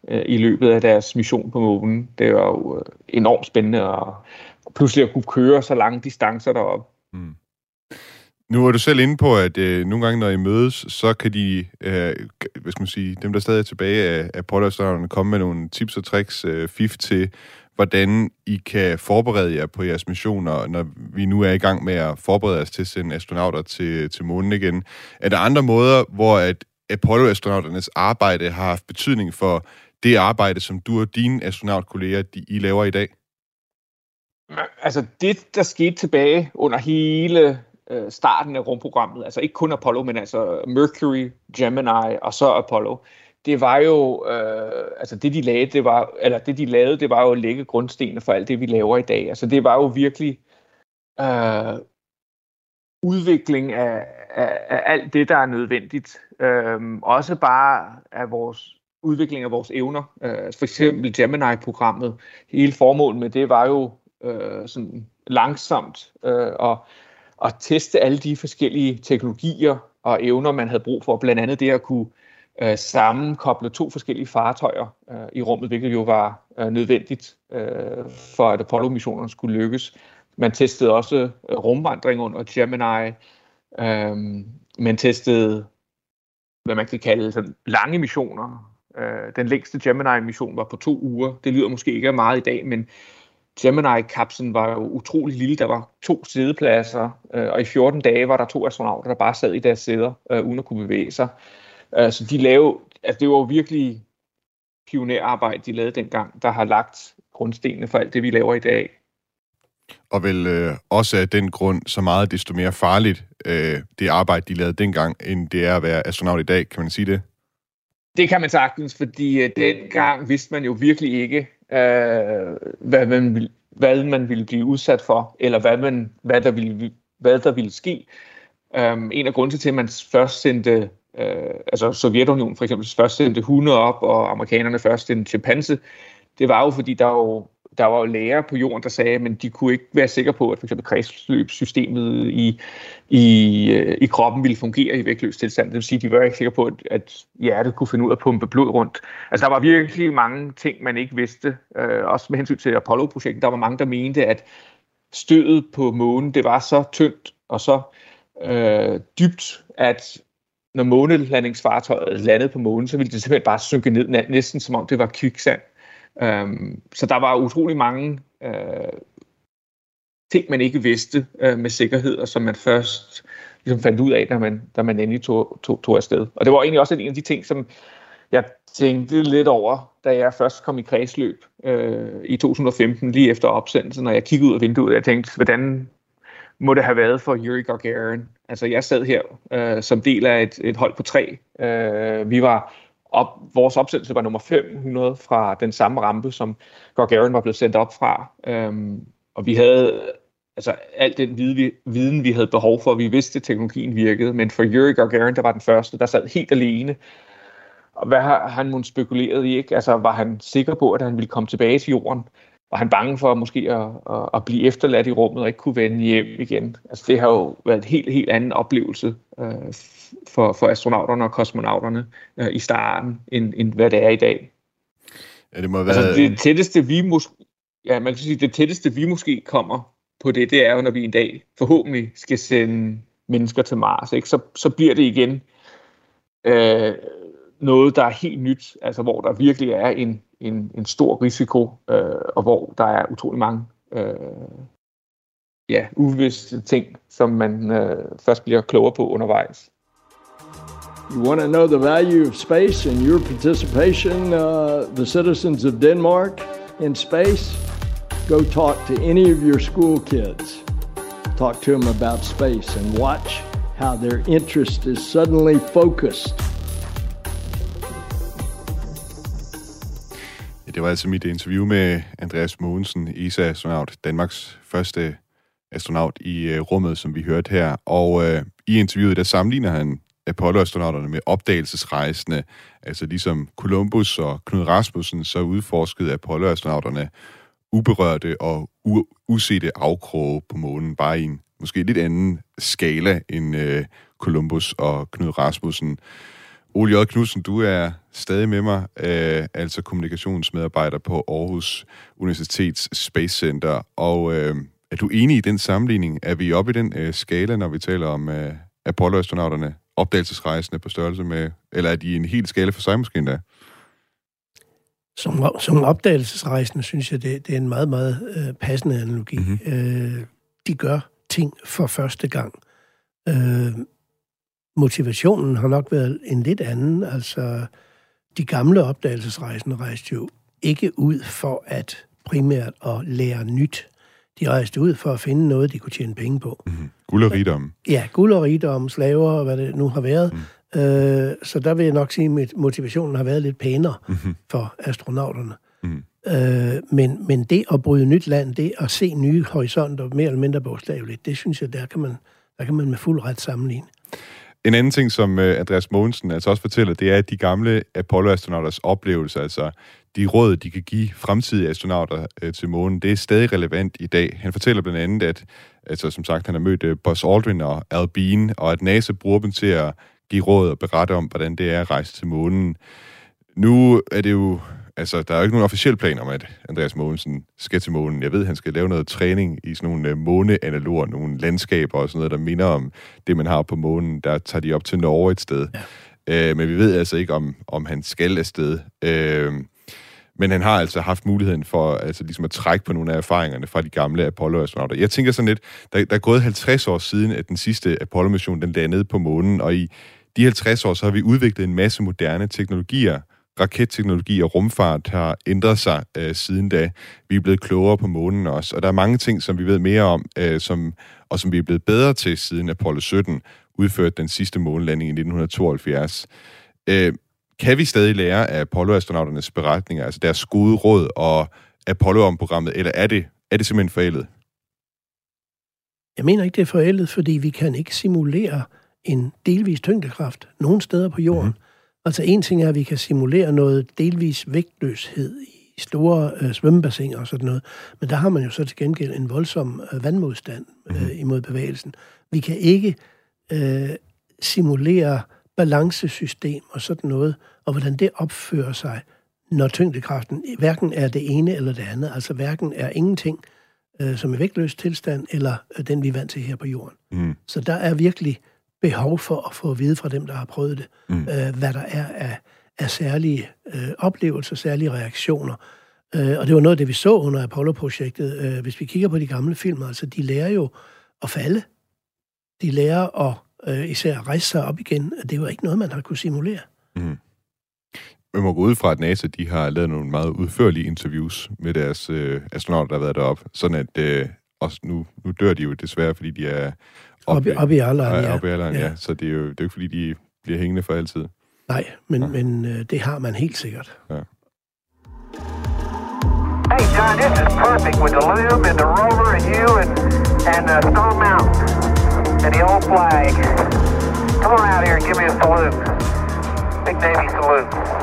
øh, i løbet af deres mission på månen. Det var jo øh, enormt spændende at, at pludselig at kunne køre så lange distancer derop. Mm. Nu er du selv inde på, at øh, nogle gange, når I mødes, så kan de, øh, hvad skal man sige, dem, der stadig er tilbage af, af podcastererne, komme med nogle tips og tricks, øh, fif til, hvordan I kan forberede jer på jeres missioner, når vi nu er i gang med at forberede os til at sende astronauter til, til månen igen. Er der andre måder, hvor at Apollo-astronauternes arbejde har haft betydning for det arbejde, som du og dine astronautkolleger, de, I laver i dag? Altså det, der skete tilbage under hele øh, starten af rumprogrammet, altså ikke kun Apollo, men altså Mercury, Gemini og så Apollo, det var jo, øh, altså det de lagde, det var, eller det de lavede, det var jo at lægge grundstenene for alt det, vi laver i dag. Altså det var jo virkelig øh, udvikling af, af, af alt det, der er nødvendigt. Øh, også bare af vores udvikling af vores evner. Øh, for eksempel Gemini-programmet. Hele formålet med det var jo øh, sådan langsomt øh, at, at teste alle de forskellige teknologier og evner, man havde brug for. Blandt andet det at kunne øh, sammenkoble to forskellige fartøjer øh, i rummet, hvilket jo var øh, nødvendigt øh, for, at Apollo-missionerne skulle lykkes. Man testede også øh, rumvandring under Gemini. Øh, men testede, hvad man kan kalde sådan lange missioner. Øh, den længste Gemini-mission var på to uger. Det lyder måske ikke meget i dag, men Gemini-kapslen var jo utrolig lille. Der var to sædepladser, øh, og i 14 dage var der to astronauter, der bare sad i deres sæder, øh, uden at kunne bevæge sig. Øh, så de lavede, altså, det var jo virkelig pionerarbejde, de lavede dengang, der har lagt grundstenene for alt det, vi laver i dag. Og vel øh, også af den grund så meget desto mere farligt øh, det arbejde, de lavede dengang, end det er at være astronaut i dag. Kan man sige det? Det kan man sagtens, fordi øh, dengang vidste man jo virkelig ikke, øh, hvad, man, hvad man ville blive udsat for, eller hvad, man, hvad, der, ville, hvad der ville ske. Um, en af grundene til, at man først sendte, uh, altså Sovjetunionen for eksempel først sendte hunde op, og amerikanerne først sendte chimpanse, det var jo fordi, der jo der var jo læger på jorden, der sagde, at de kunne ikke være sikre på, at for eksempel kredsløbssystemet i, i, øh, i kroppen ville fungere i vægtløs tilstand. Det vil sige, at de var ikke sikre på, at, at hjertet kunne finde ud af at pumpe blod rundt. Altså, der var virkelig mange ting, man ikke vidste. Øh, også med hensyn til Apollo-projektet, der var mange, der mente, at stødet på månen, det var så tyndt og så øh, dybt, at når månelandingsfartøjet landede på månen, så ville det simpelthen bare synke ned, næsten som om det var kviksand. Øhm, så der var utrolig mange øh, ting, man ikke vidste øh, med sikkerhed, og som man først ligesom fandt ud af, da man, da man endelig tog, tog, tog afsted. Og det var egentlig også en af de ting, som jeg tænkte lidt over, da jeg først kom i kredsløb øh, i 2015, lige efter opsendelsen, når jeg kiggede ud af vinduet, jeg tænkte, hvordan må det have været for Yuri Gagarin? Altså, jeg sad her øh, som del af et, et hold på tre. Øh, vi var op, vores opsendelse var nummer 500 fra den samme rampe, som Gagarin var blevet sendt op fra. Øhm, og vi havde altså alt den viden, vi havde behov for. Vi vidste, at teknologien virkede, men for Yuri Gagarin, der var den første, der sad helt alene. Og hvad har han måske spekuleret i? Ikke? Altså, var han sikker på, at han ville komme tilbage til jorden? Var han bange for måske at, at, at blive efterladt i rummet og ikke kunne vende hjem igen? Altså, det har jo været en helt, helt anden oplevelse øh, for, for astronauterne og kosmonauterne øh, i starten, end, end hvad det er i dag. Ja, det må være... Altså, det tætteste, vi måske, ja, man kan sige, det tætteste, vi måske kommer på det, det er jo, når vi en dag forhåbentlig skal sende mennesker til Mars, ikke? Så, så bliver det igen øh, noget, der er helt nyt, altså hvor der virkelig er en, en, en stor risiko, øh, og hvor der er utrolig mange øh, ja, ting, som man øh, først bliver klogere på undervejs. You want to know the value of space and your participation, uh, the citizens of Denmark, in space? Go talk to any of your school kids. Talk to them about space and watch how their interest is suddenly focused. Ja, det var altså mit interview med Andreas Mogensen, ESA-astronaut, Danmarks første astronaut i uh, rummet, som vi hørte her. Og uh, i interviewet, der sammenligner han Apollo-astronauterne med opdagelsesrejsende. Altså ligesom Columbus og Knud Rasmussen, så udforskede Apollo-astronauterne uberørte og u- usete afkroge på månen, bare i en måske lidt anden skala end uh, Columbus og Knud Rasmussen. Ole J. Knudsen, du er stadig med mig, uh, altså kommunikationsmedarbejder på Aarhus Universitets Space Center, og uh, er du enig i den sammenligning? Er vi oppe i den uh, skala, når vi taler om uh, Apollo-astronauterne? opdagelsesrejsende på størrelse med, eller er de en helt skala for sig måske endda? Som, som opdagelsesrejsende synes jeg, det, det er en meget, meget øh, passende analogi. Mm-hmm. Øh, de gør ting for første gang. Øh, motivationen har nok været en lidt anden. Altså, de gamle opdagelsesrejsende rejste jo ikke ud for at primært at lære nyt. De rejste ud for at finde noget, de kunne tjene penge på. Mm-hmm. Guld og rigdom. Ja, guld og rigdom, slaver og hvad det nu har været. Mm. Øh, så der vil jeg nok sige, at motivationen har været lidt pænere mm-hmm. for astronauterne. Mm. Øh, men, men det at bryde nyt land, det at se nye horisonter, mere eller mindre bogstaveligt, det synes jeg, der kan man, der kan man med fuld ret sammenligne. En anden ting, som øh, Andreas Mogensen altså også fortæller, det er, at de gamle Apollo-astronauters oplevelser, altså de råd, de kan give fremtidige astronauter øh, til månen, det er stadig relevant i dag. Han fortæller blandt andet, at altså, som sagt, han har mødt øh, Buzz Aldrin og Al Bean, og at NASA bruger dem til at give råd og berette om, hvordan det er at rejse til månen. Nu er det jo altså, der er jo ikke nogen officiel plan om, at Andreas Mogensen skal til månen. Jeg ved, han skal lave noget træning i sådan nogle uh, måneanaloger, nogle landskaber og sådan noget, der minder om det, man har på månen. Der tager de op til Norge et sted. Ja. Uh, men vi ved altså ikke, om, om han skal afsted. Uh, men han har altså haft muligheden for altså, ligesom at trække på nogle af erfaringerne fra de gamle Apollo-astronauter. Jeg tænker sådan lidt, der, der er gået 50 år siden, at den sidste Apollo-mission den landede på månen, og i de 50 år, så har vi udviklet en masse moderne teknologier, raketteknologi og rumfart har ændret sig øh, siden da. Vi er blevet klogere på månen også, og der er mange ting, som vi ved mere om, øh, som, og som vi er blevet bedre til siden Apollo 17 udførte den sidste månelanding i 1972. Øh, kan vi stadig lære af Apollo-astronauternes beretninger, altså deres gode råd og Apollo-programmet, eller er det, er det simpelthen forældet? Jeg mener ikke, det er forældet, fordi vi kan ikke simulere en delvis tyngdekraft nogen steder på jorden. Mm. Altså en ting er, at vi kan simulere noget delvis vægtløshed i store øh, svømmebassiner og sådan noget, men der har man jo så til gengæld en voldsom øh, vandmodstand øh, mm. imod bevægelsen. Vi kan ikke øh, simulere balancesystem og sådan noget, og hvordan det opfører sig, når tyngdekraften hverken er det ene eller det andet, altså hverken er ingenting, øh, som er vægtløs tilstand, eller øh, den, vi er vant til her på jorden. Mm. Så der er virkelig behov for at få at vide fra dem, der har prøvet det, mm. øh, hvad der er af, af særlige øh, oplevelser, særlige reaktioner. Øh, og det var noget af det, vi så under Apollo-projektet. Øh, hvis vi kigger på de gamle film, altså de lærer jo at falde. De lærer at øh, især rejse sig op igen. Det var ikke noget, man har kunne simulere. Mm. Man må gå ud fra, at NASA de har lavet nogle meget udførlige interviews med deres øh, astronauter, der har været deroppe, sådan at øh, også nu, nu dør de jo desværre, fordi de er op, op i alderen, ja. Op i alderen, ja. ja. Så det er jo det er ikke, fordi de bliver hængende for altid. Nej, men, ja. men øh, det har man helt sikkert. Ja. Hey John, this is perfect with the loom and the rover and you and, and uh, Stone Mountain and the old flag. Come on out here and give me a salute. Big Navy salute.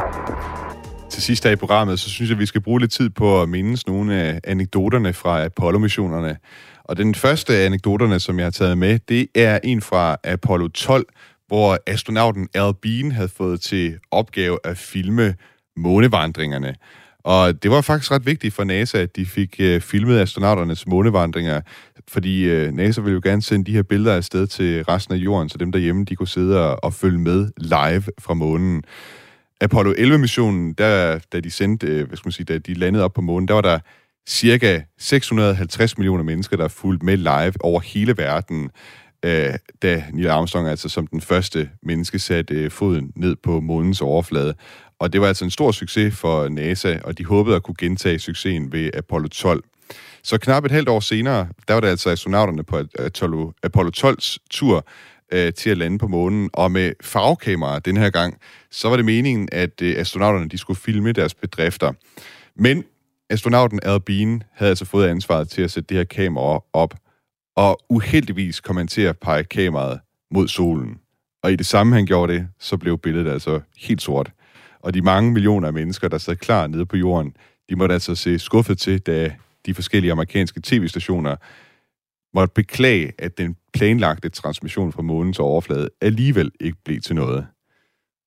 Til sidst her i programmet, så synes jeg, at vi skal bruge lidt tid på at mindes nogle af anekdoterne fra Apollo-missionerne. Og den første af anekdoterne, som jeg har taget med, det er en fra Apollo 12, hvor astronauten Al Bean havde fået til opgave at filme månevandringerne. Og det var faktisk ret vigtigt for NASA, at de fik øh, filmet astronauternes månevandringer, fordi øh, NASA ville jo gerne sende de her billeder afsted til resten af jorden, så dem derhjemme, de kunne sidde og, og følge med live fra månen. Apollo 11-missionen, der, da de sendte, øh, hvad skal man sige, da de landede op på månen, der var der cirka 650 millioner mennesker, der fulgte med live over hele verden, øh, da Neil Armstrong altså som den første menneske satte øh, foden ned på månens overflade. Og det var altså en stor succes for NASA, og de håbede at kunne gentage succesen ved Apollo 12. Så knap et halvt år senere, der var det altså astronauterne på Apollo, Apollo 12's tur øh, til at lande på månen, og med farvekameraer den her gang, så var det meningen, at øh, astronauterne de skulle filme deres bedrifter. Men astronauten Al Bean havde altså fået ansvaret til at sætte det her kamera op, og uheldigvis kom han til at pege kameraet mod solen. Og i det samme, han gjorde det, så blev billedet altså helt sort. Og de mange millioner af mennesker, der sad klar nede på jorden, de måtte altså se skuffet til, da de forskellige amerikanske tv-stationer måtte beklage, at den planlagte transmission fra månens overflade alligevel ikke blev til noget.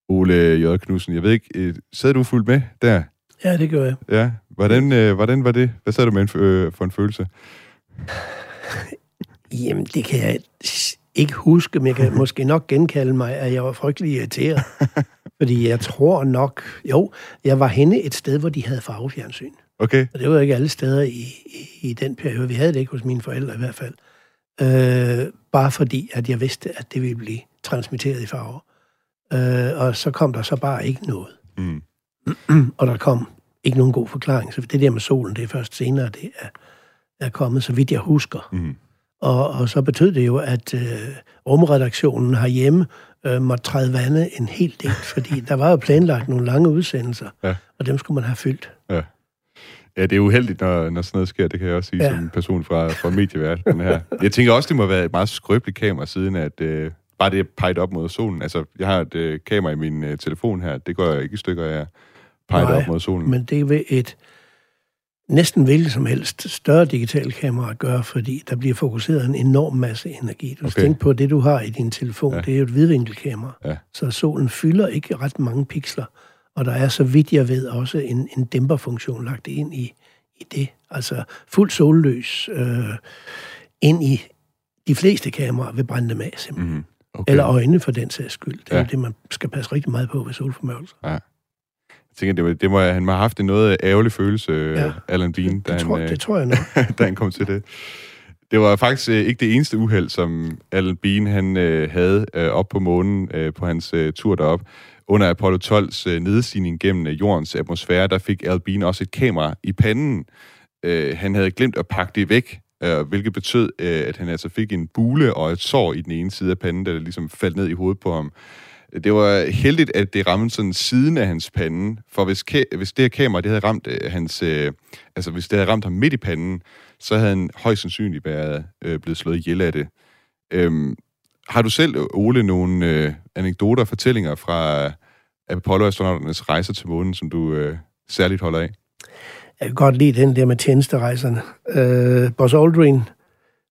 Ole J. Knudsen, jeg ved ikke, øh, sad du fuldt med der? Ja, det gør jeg. Ja, hvordan, øh, hvordan var det? Hvad sad du med en, øh, for en følelse? Jamen, det kan jeg ikke huske, men jeg kan måske nok genkalde mig, at jeg var frygtelig irriteret. Fordi jeg tror nok... Jo, jeg var henne et sted, hvor de havde farvefjernsyn. Okay. Og det var ikke alle steder i, i, i den periode. Vi havde det ikke hos mine forældre i hvert fald. Øh, bare fordi, at jeg vidste, at det ville blive transmitteret i farver. Øh, og så kom der så bare ikke noget. Mm. og der kom ikke nogen god forklaring. Så det der med solen, det er først senere, det er, er kommet, så vidt jeg husker. Mm. Og, og så betød det jo, at øh, rumredaktionen herhjemme øh, måtte træde vandet en hel del, fordi der var jo planlagt nogle lange udsendelser, ja. og dem skulle man have fyldt. Ja. Det er uheldigt, når, når sådan noget sker. Det kan jeg også sige ja. som en person fra, fra medieverdenen her. Jeg tænker også, det må være et meget skrøbeligt kamera, siden at øh, bare det er peget op mod solen. Altså, jeg har et øh, kamera i min øh, telefon her. Det går ikke i stykker af peget op mod solen. men det vil et næsten hvilket som helst større digital kamera at gøre, fordi der bliver fokuseret en enorm masse energi. Du okay. skal tænke på, at det, du har i din telefon, ja. det er jo et vidvinkelkamera. Ja. Så solen fylder ikke ret mange pixler, og der er, så vidt jeg ved, også en, en dæmperfunktion lagt ind i, i det. Altså fuld solløs øh, ind i de fleste kameraer vil brænde dem af, simpelthen. Mm. Okay. Eller øjne for den sags skyld. Det er ja. det, man skal passe rigtig meget på ved solformørkelse. Ja tænker, det, var, det må, han må have haft en noget ærgerlig følelse, ja, Alan Bean, det, det, da, han, tror, det tror jeg nok. da han kom til det. Det var faktisk øh, ikke det eneste uheld, som Alan Bean han, øh, havde øh, op på månen øh, på hans øh, tur derop. Under Apollo 12's øh, nedstigning gennem øh, jordens atmosfære, der fik Alan Bean også et kamera i panden. Øh, han havde glemt at pakke det væk, øh, hvilket betød, øh, at han altså fik en bule og et sår i den ene side af panden, der ligesom faldt ned i hovedet på ham. Det var heldigt, at det ramte sådan siden af hans pande, for hvis, hvis det her kamera det havde ramt øh, hans, øh, altså hvis det havde ramt ham midt i panden, så havde han højst sandsynligt været øh, blevet slået ihjel af det. Øhm, har du selv, Ole, nogle øh, anekdoter og fortællinger fra Apollo-astronauternes rejser til månen, som du øh, særligt holder af? Jeg kan godt lide den der med tjenesterejserne. Øh, Buzz Aldrin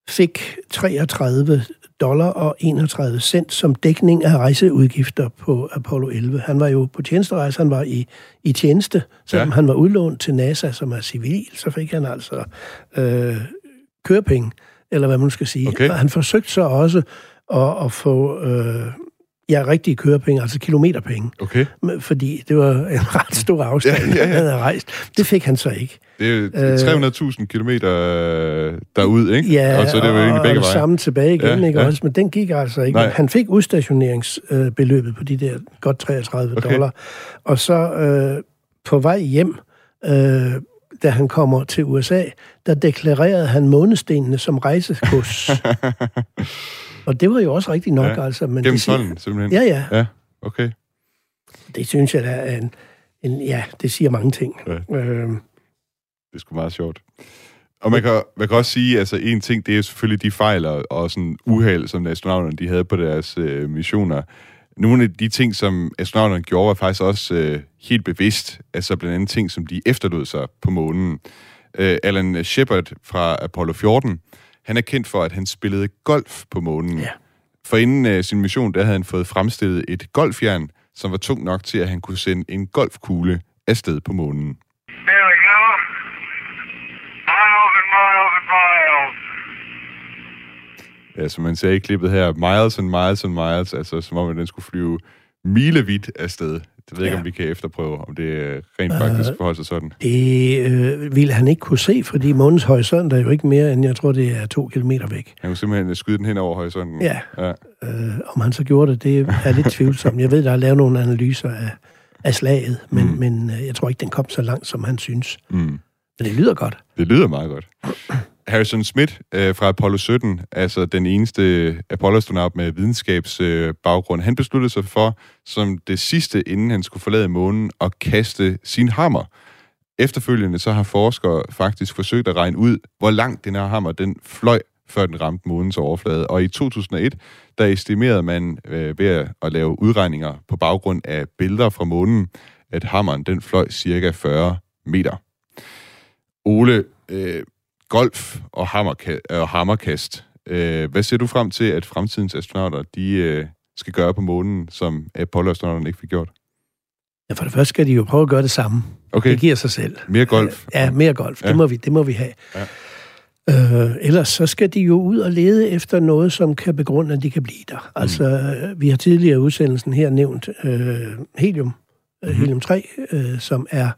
fik 33 dollar og 31 cent som dækning af rejseudgifter på Apollo 11. Han var jo på tjenesterejse, han var i, i tjeneste, selvom ja. han var udlånt til NASA, som er civil, så fik han altså øh, kørepenge, eller hvad man skal sige. Okay. Og han forsøgte så også at, at få øh, ja, rigtige kørepenge, altså kilometerpenge. Okay. Fordi det var en ret stor afstand, Ja, ja, ja. han havde rejst. Det fik han så ikke. Det er Øh, jo 300.000 kilometer øh, derud, ikke? Ja, og så det jo egentlig begge og veje. samme tilbage igen, Ja, ikke ja. også? Men den gik altså ikke. Nej. Han fik udstationeringsbeløbet på de der godt 33 Okay. dollar. Og så øh, på vej hjem, øh, da han kommer til USA, der deklarerede han månestenene som rejsegods. og det var jo også rigtigt nok, Ja. altså. Men Gennem det siger- tolden, simpelthen? Ja, ja. Ja, okay. Det synes jeg, der er en, en... Ja, det siger mange ting. Ja. Øh, Det er sgu meget sjovt. Og man kan, man kan også sige, altså en ting, det er selvfølgelig de fejl og, og sådan uheld, som astronauterne de havde på deres øh, missioner. Nogle af de ting, som astronauterne gjorde, var faktisk også øh, helt bevidst. Altså blandt andet ting, som de efterlod sig på månen. Øh, Alan Shepard fra Apollo 14, han er kendt for, at han spillede golf på månen. Ja. For inden øh, sin mission, der havde han fået fremstillet et golfjern, som var tung nok til, at han kunne sende en golfkugle afsted på månen. There we go. Miles and miles and miles. Ja, som man ser i klippet her, miles and miles and miles, altså som om, at den skulle flyve milevidt afsted. Det ved jeg ikke, Ja. om vi kan efterprøve, om det øh, rent faktisk forholder sig sådan. det øh, ville han ikke kunne se, fordi månens horisont er jo ikke mere end, jeg tror, det er to kilometer væk. Han kunne simpelthen skyde den hen over horisonten. Ja. ja. Øh, om han så gjorde det, det er lidt tvivlsomt. Jeg ved, der er lavet nogle analyser af, af slaget, men, mm. men øh, jeg tror ikke, den kom så langt, som han synes. Mm. Men det lyder godt. Det lyder meget godt. Harrison Smith øh, fra Apollo 17, altså den eneste Apollo-astronaut med videnskabsbaggrund, øh, han besluttede sig for, som det sidste, inden han skulle forlade månen, at kaste sin hammer. Efterfølgende så har forskere faktisk forsøgt at regne ud, hvor langt den her hammer den fløj, før den ramte månens overflade. Og i 2001, der estimerede man øh, ved at, at lave udregninger på baggrund af billeder fra månen, at hammeren den fløj cirka 40 meter. Ole, øh, golf og, hammerka- og hammerkast. Øh, hvad ser du frem til, at fremtidens astronauter de, øh, skal gøre på månen, som Apollo-astronauterne ikke fik gjort? Ja, for det første skal de jo prøve at gøre det samme. Okay, Det giver sig selv. mere golf. Ja, mere golf. Ja. Det, må vi, det må vi have. Ja. Øh, ellers så skal de jo ud og lede efter noget, som kan begrunde, at de kan blive der. Mm. Altså, øh, vi har tidligere i udsendelsen her nævnt øh, helium, Mhm. øh, helium-3, øh, som er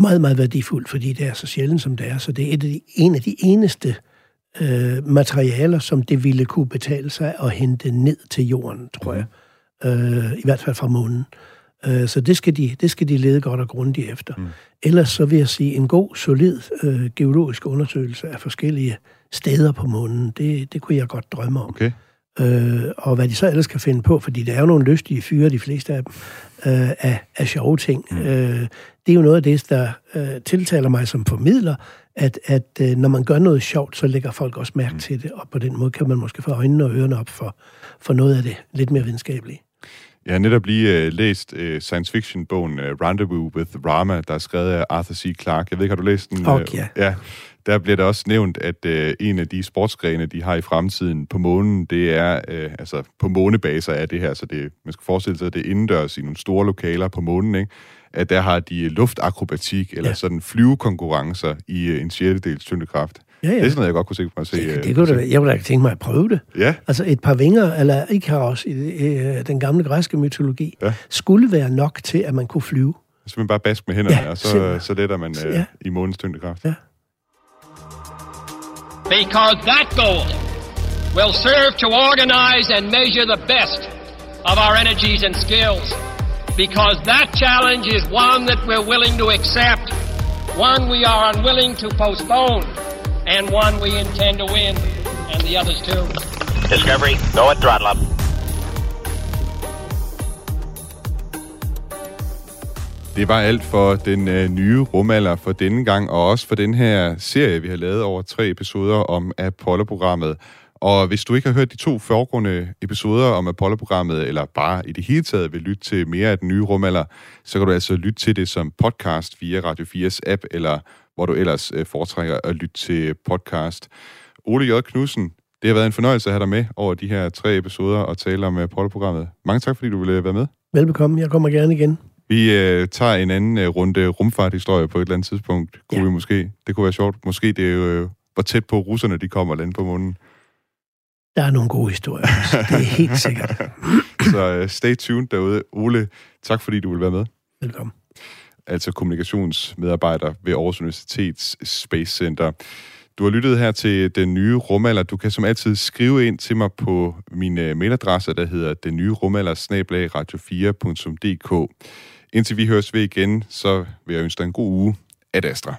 meget, meget værdifuldt, fordi det er så sjældent, som det er. Så det er et af de, en af de eneste øh, materialer, som det ville kunne betale sig at hente ned til jorden, tror jeg. Øh, I hvert fald fra månen. Øh, så det skal, de, det skal de lede godt og grundigt efter. Mm. Ellers så vil jeg sige, en god, solid øh, geologisk undersøgelse af forskellige steder på månen, det, det kunne jeg godt drømme om. Okay. Øh, og hvad de så ellers kan finde på, fordi der er jo nogle lystige fyre, de fleste af dem, øh, af, af sjove ting. Mm. Øh, det er jo noget af det, der øh, tiltaler mig som formidler, at, at øh, når man gør noget sjovt, så lægger folk også mærke mm. til det, og på den måde kan man måske få øjnene og ørerne op for, for noget af det lidt mere videnskabelige. Jeg har netop lige uh, læst uh, science fiction-bogen uh, Rendezvous with Rama, der er skrevet af Arthur C. Clarke. Jeg ved ikke, har du læst den? Ok, ja. ja. Der bliver der også nævnt, at uh, en af de sportsgrene, de har i fremtiden på månen, det er, uh, altså på månebaser er det her, så det, man skal forestille sig, at det er indendørs i nogle store lokaler på månen, ikke? at der har de luftakrobatik, eller ja. Ja. sådan flyvekonkurrencer i uh, en sjettedels tyngdekraft. Ja, Det er ja. sådan noget, jeg godt kunne tænke mig at se. Det, øh, det kunne se. da, jeg kunne da tænke mig at prøve det. Ja, Altså et par vinger, eller Ikaros i øh, den gamle græske mytologi, Ja. skulle være nok til, at man kunne flyve. simpelthen bare bask med hænderne, Ja, og så, simpelthen. så letter man øh, Ja. i månens tyngdekraft. Ja. Because that goal will serve to organize and measure the best of our energies and skills. Because that challenge is one that we're willing to accept, one we are unwilling to postpone, and one we intend to win, and the others too. Discovery, go at throttle up. Det var alt for den øh, nye rumalder for denne gang, og også for den her serie, vi har lavet over tre episoder om Apollo-programmet. Og hvis du ikke har hørt de to foregående episoder om Apollo-programmet, eller bare i det hele taget vil lytte til mere af den nye rumalder, så kan du altså lytte til det som podcast via Radio 4's app, eller hvor du ellers øh, foretrækker at lytte til podcast. Ole J. Knudsen, det har været en fornøjelse at have dig med over de her tre episoder og tale om Apollo-programmet. Mange tak, fordi du ville være med. Velbekomme, jeg kommer gerne igen. Vi øh, tager en anden øh, runde rumfarthistorie på et eller andet tidspunkt. Kunne ja. vi måske. Det kunne være sjovt. Måske det øh, hvor tæt på russerne de kommer lande på månen. Der er nogle gode historier. det er helt sikkert. Så uh, stay tuned derude. Ole, tak fordi du vil være med. Velkommen. Altså kommunikationsmedarbejder ved Aarhus Universitets Space Center. Du har lyttet her til Den Nye Rumalder. Du kan som altid skrive ind til mig på min uh, mailadresse, der hedder den nye rumalder radio4.dk. Indtil vi høres ved igen, så vil jeg ønske dig en god uge. Ad Astra.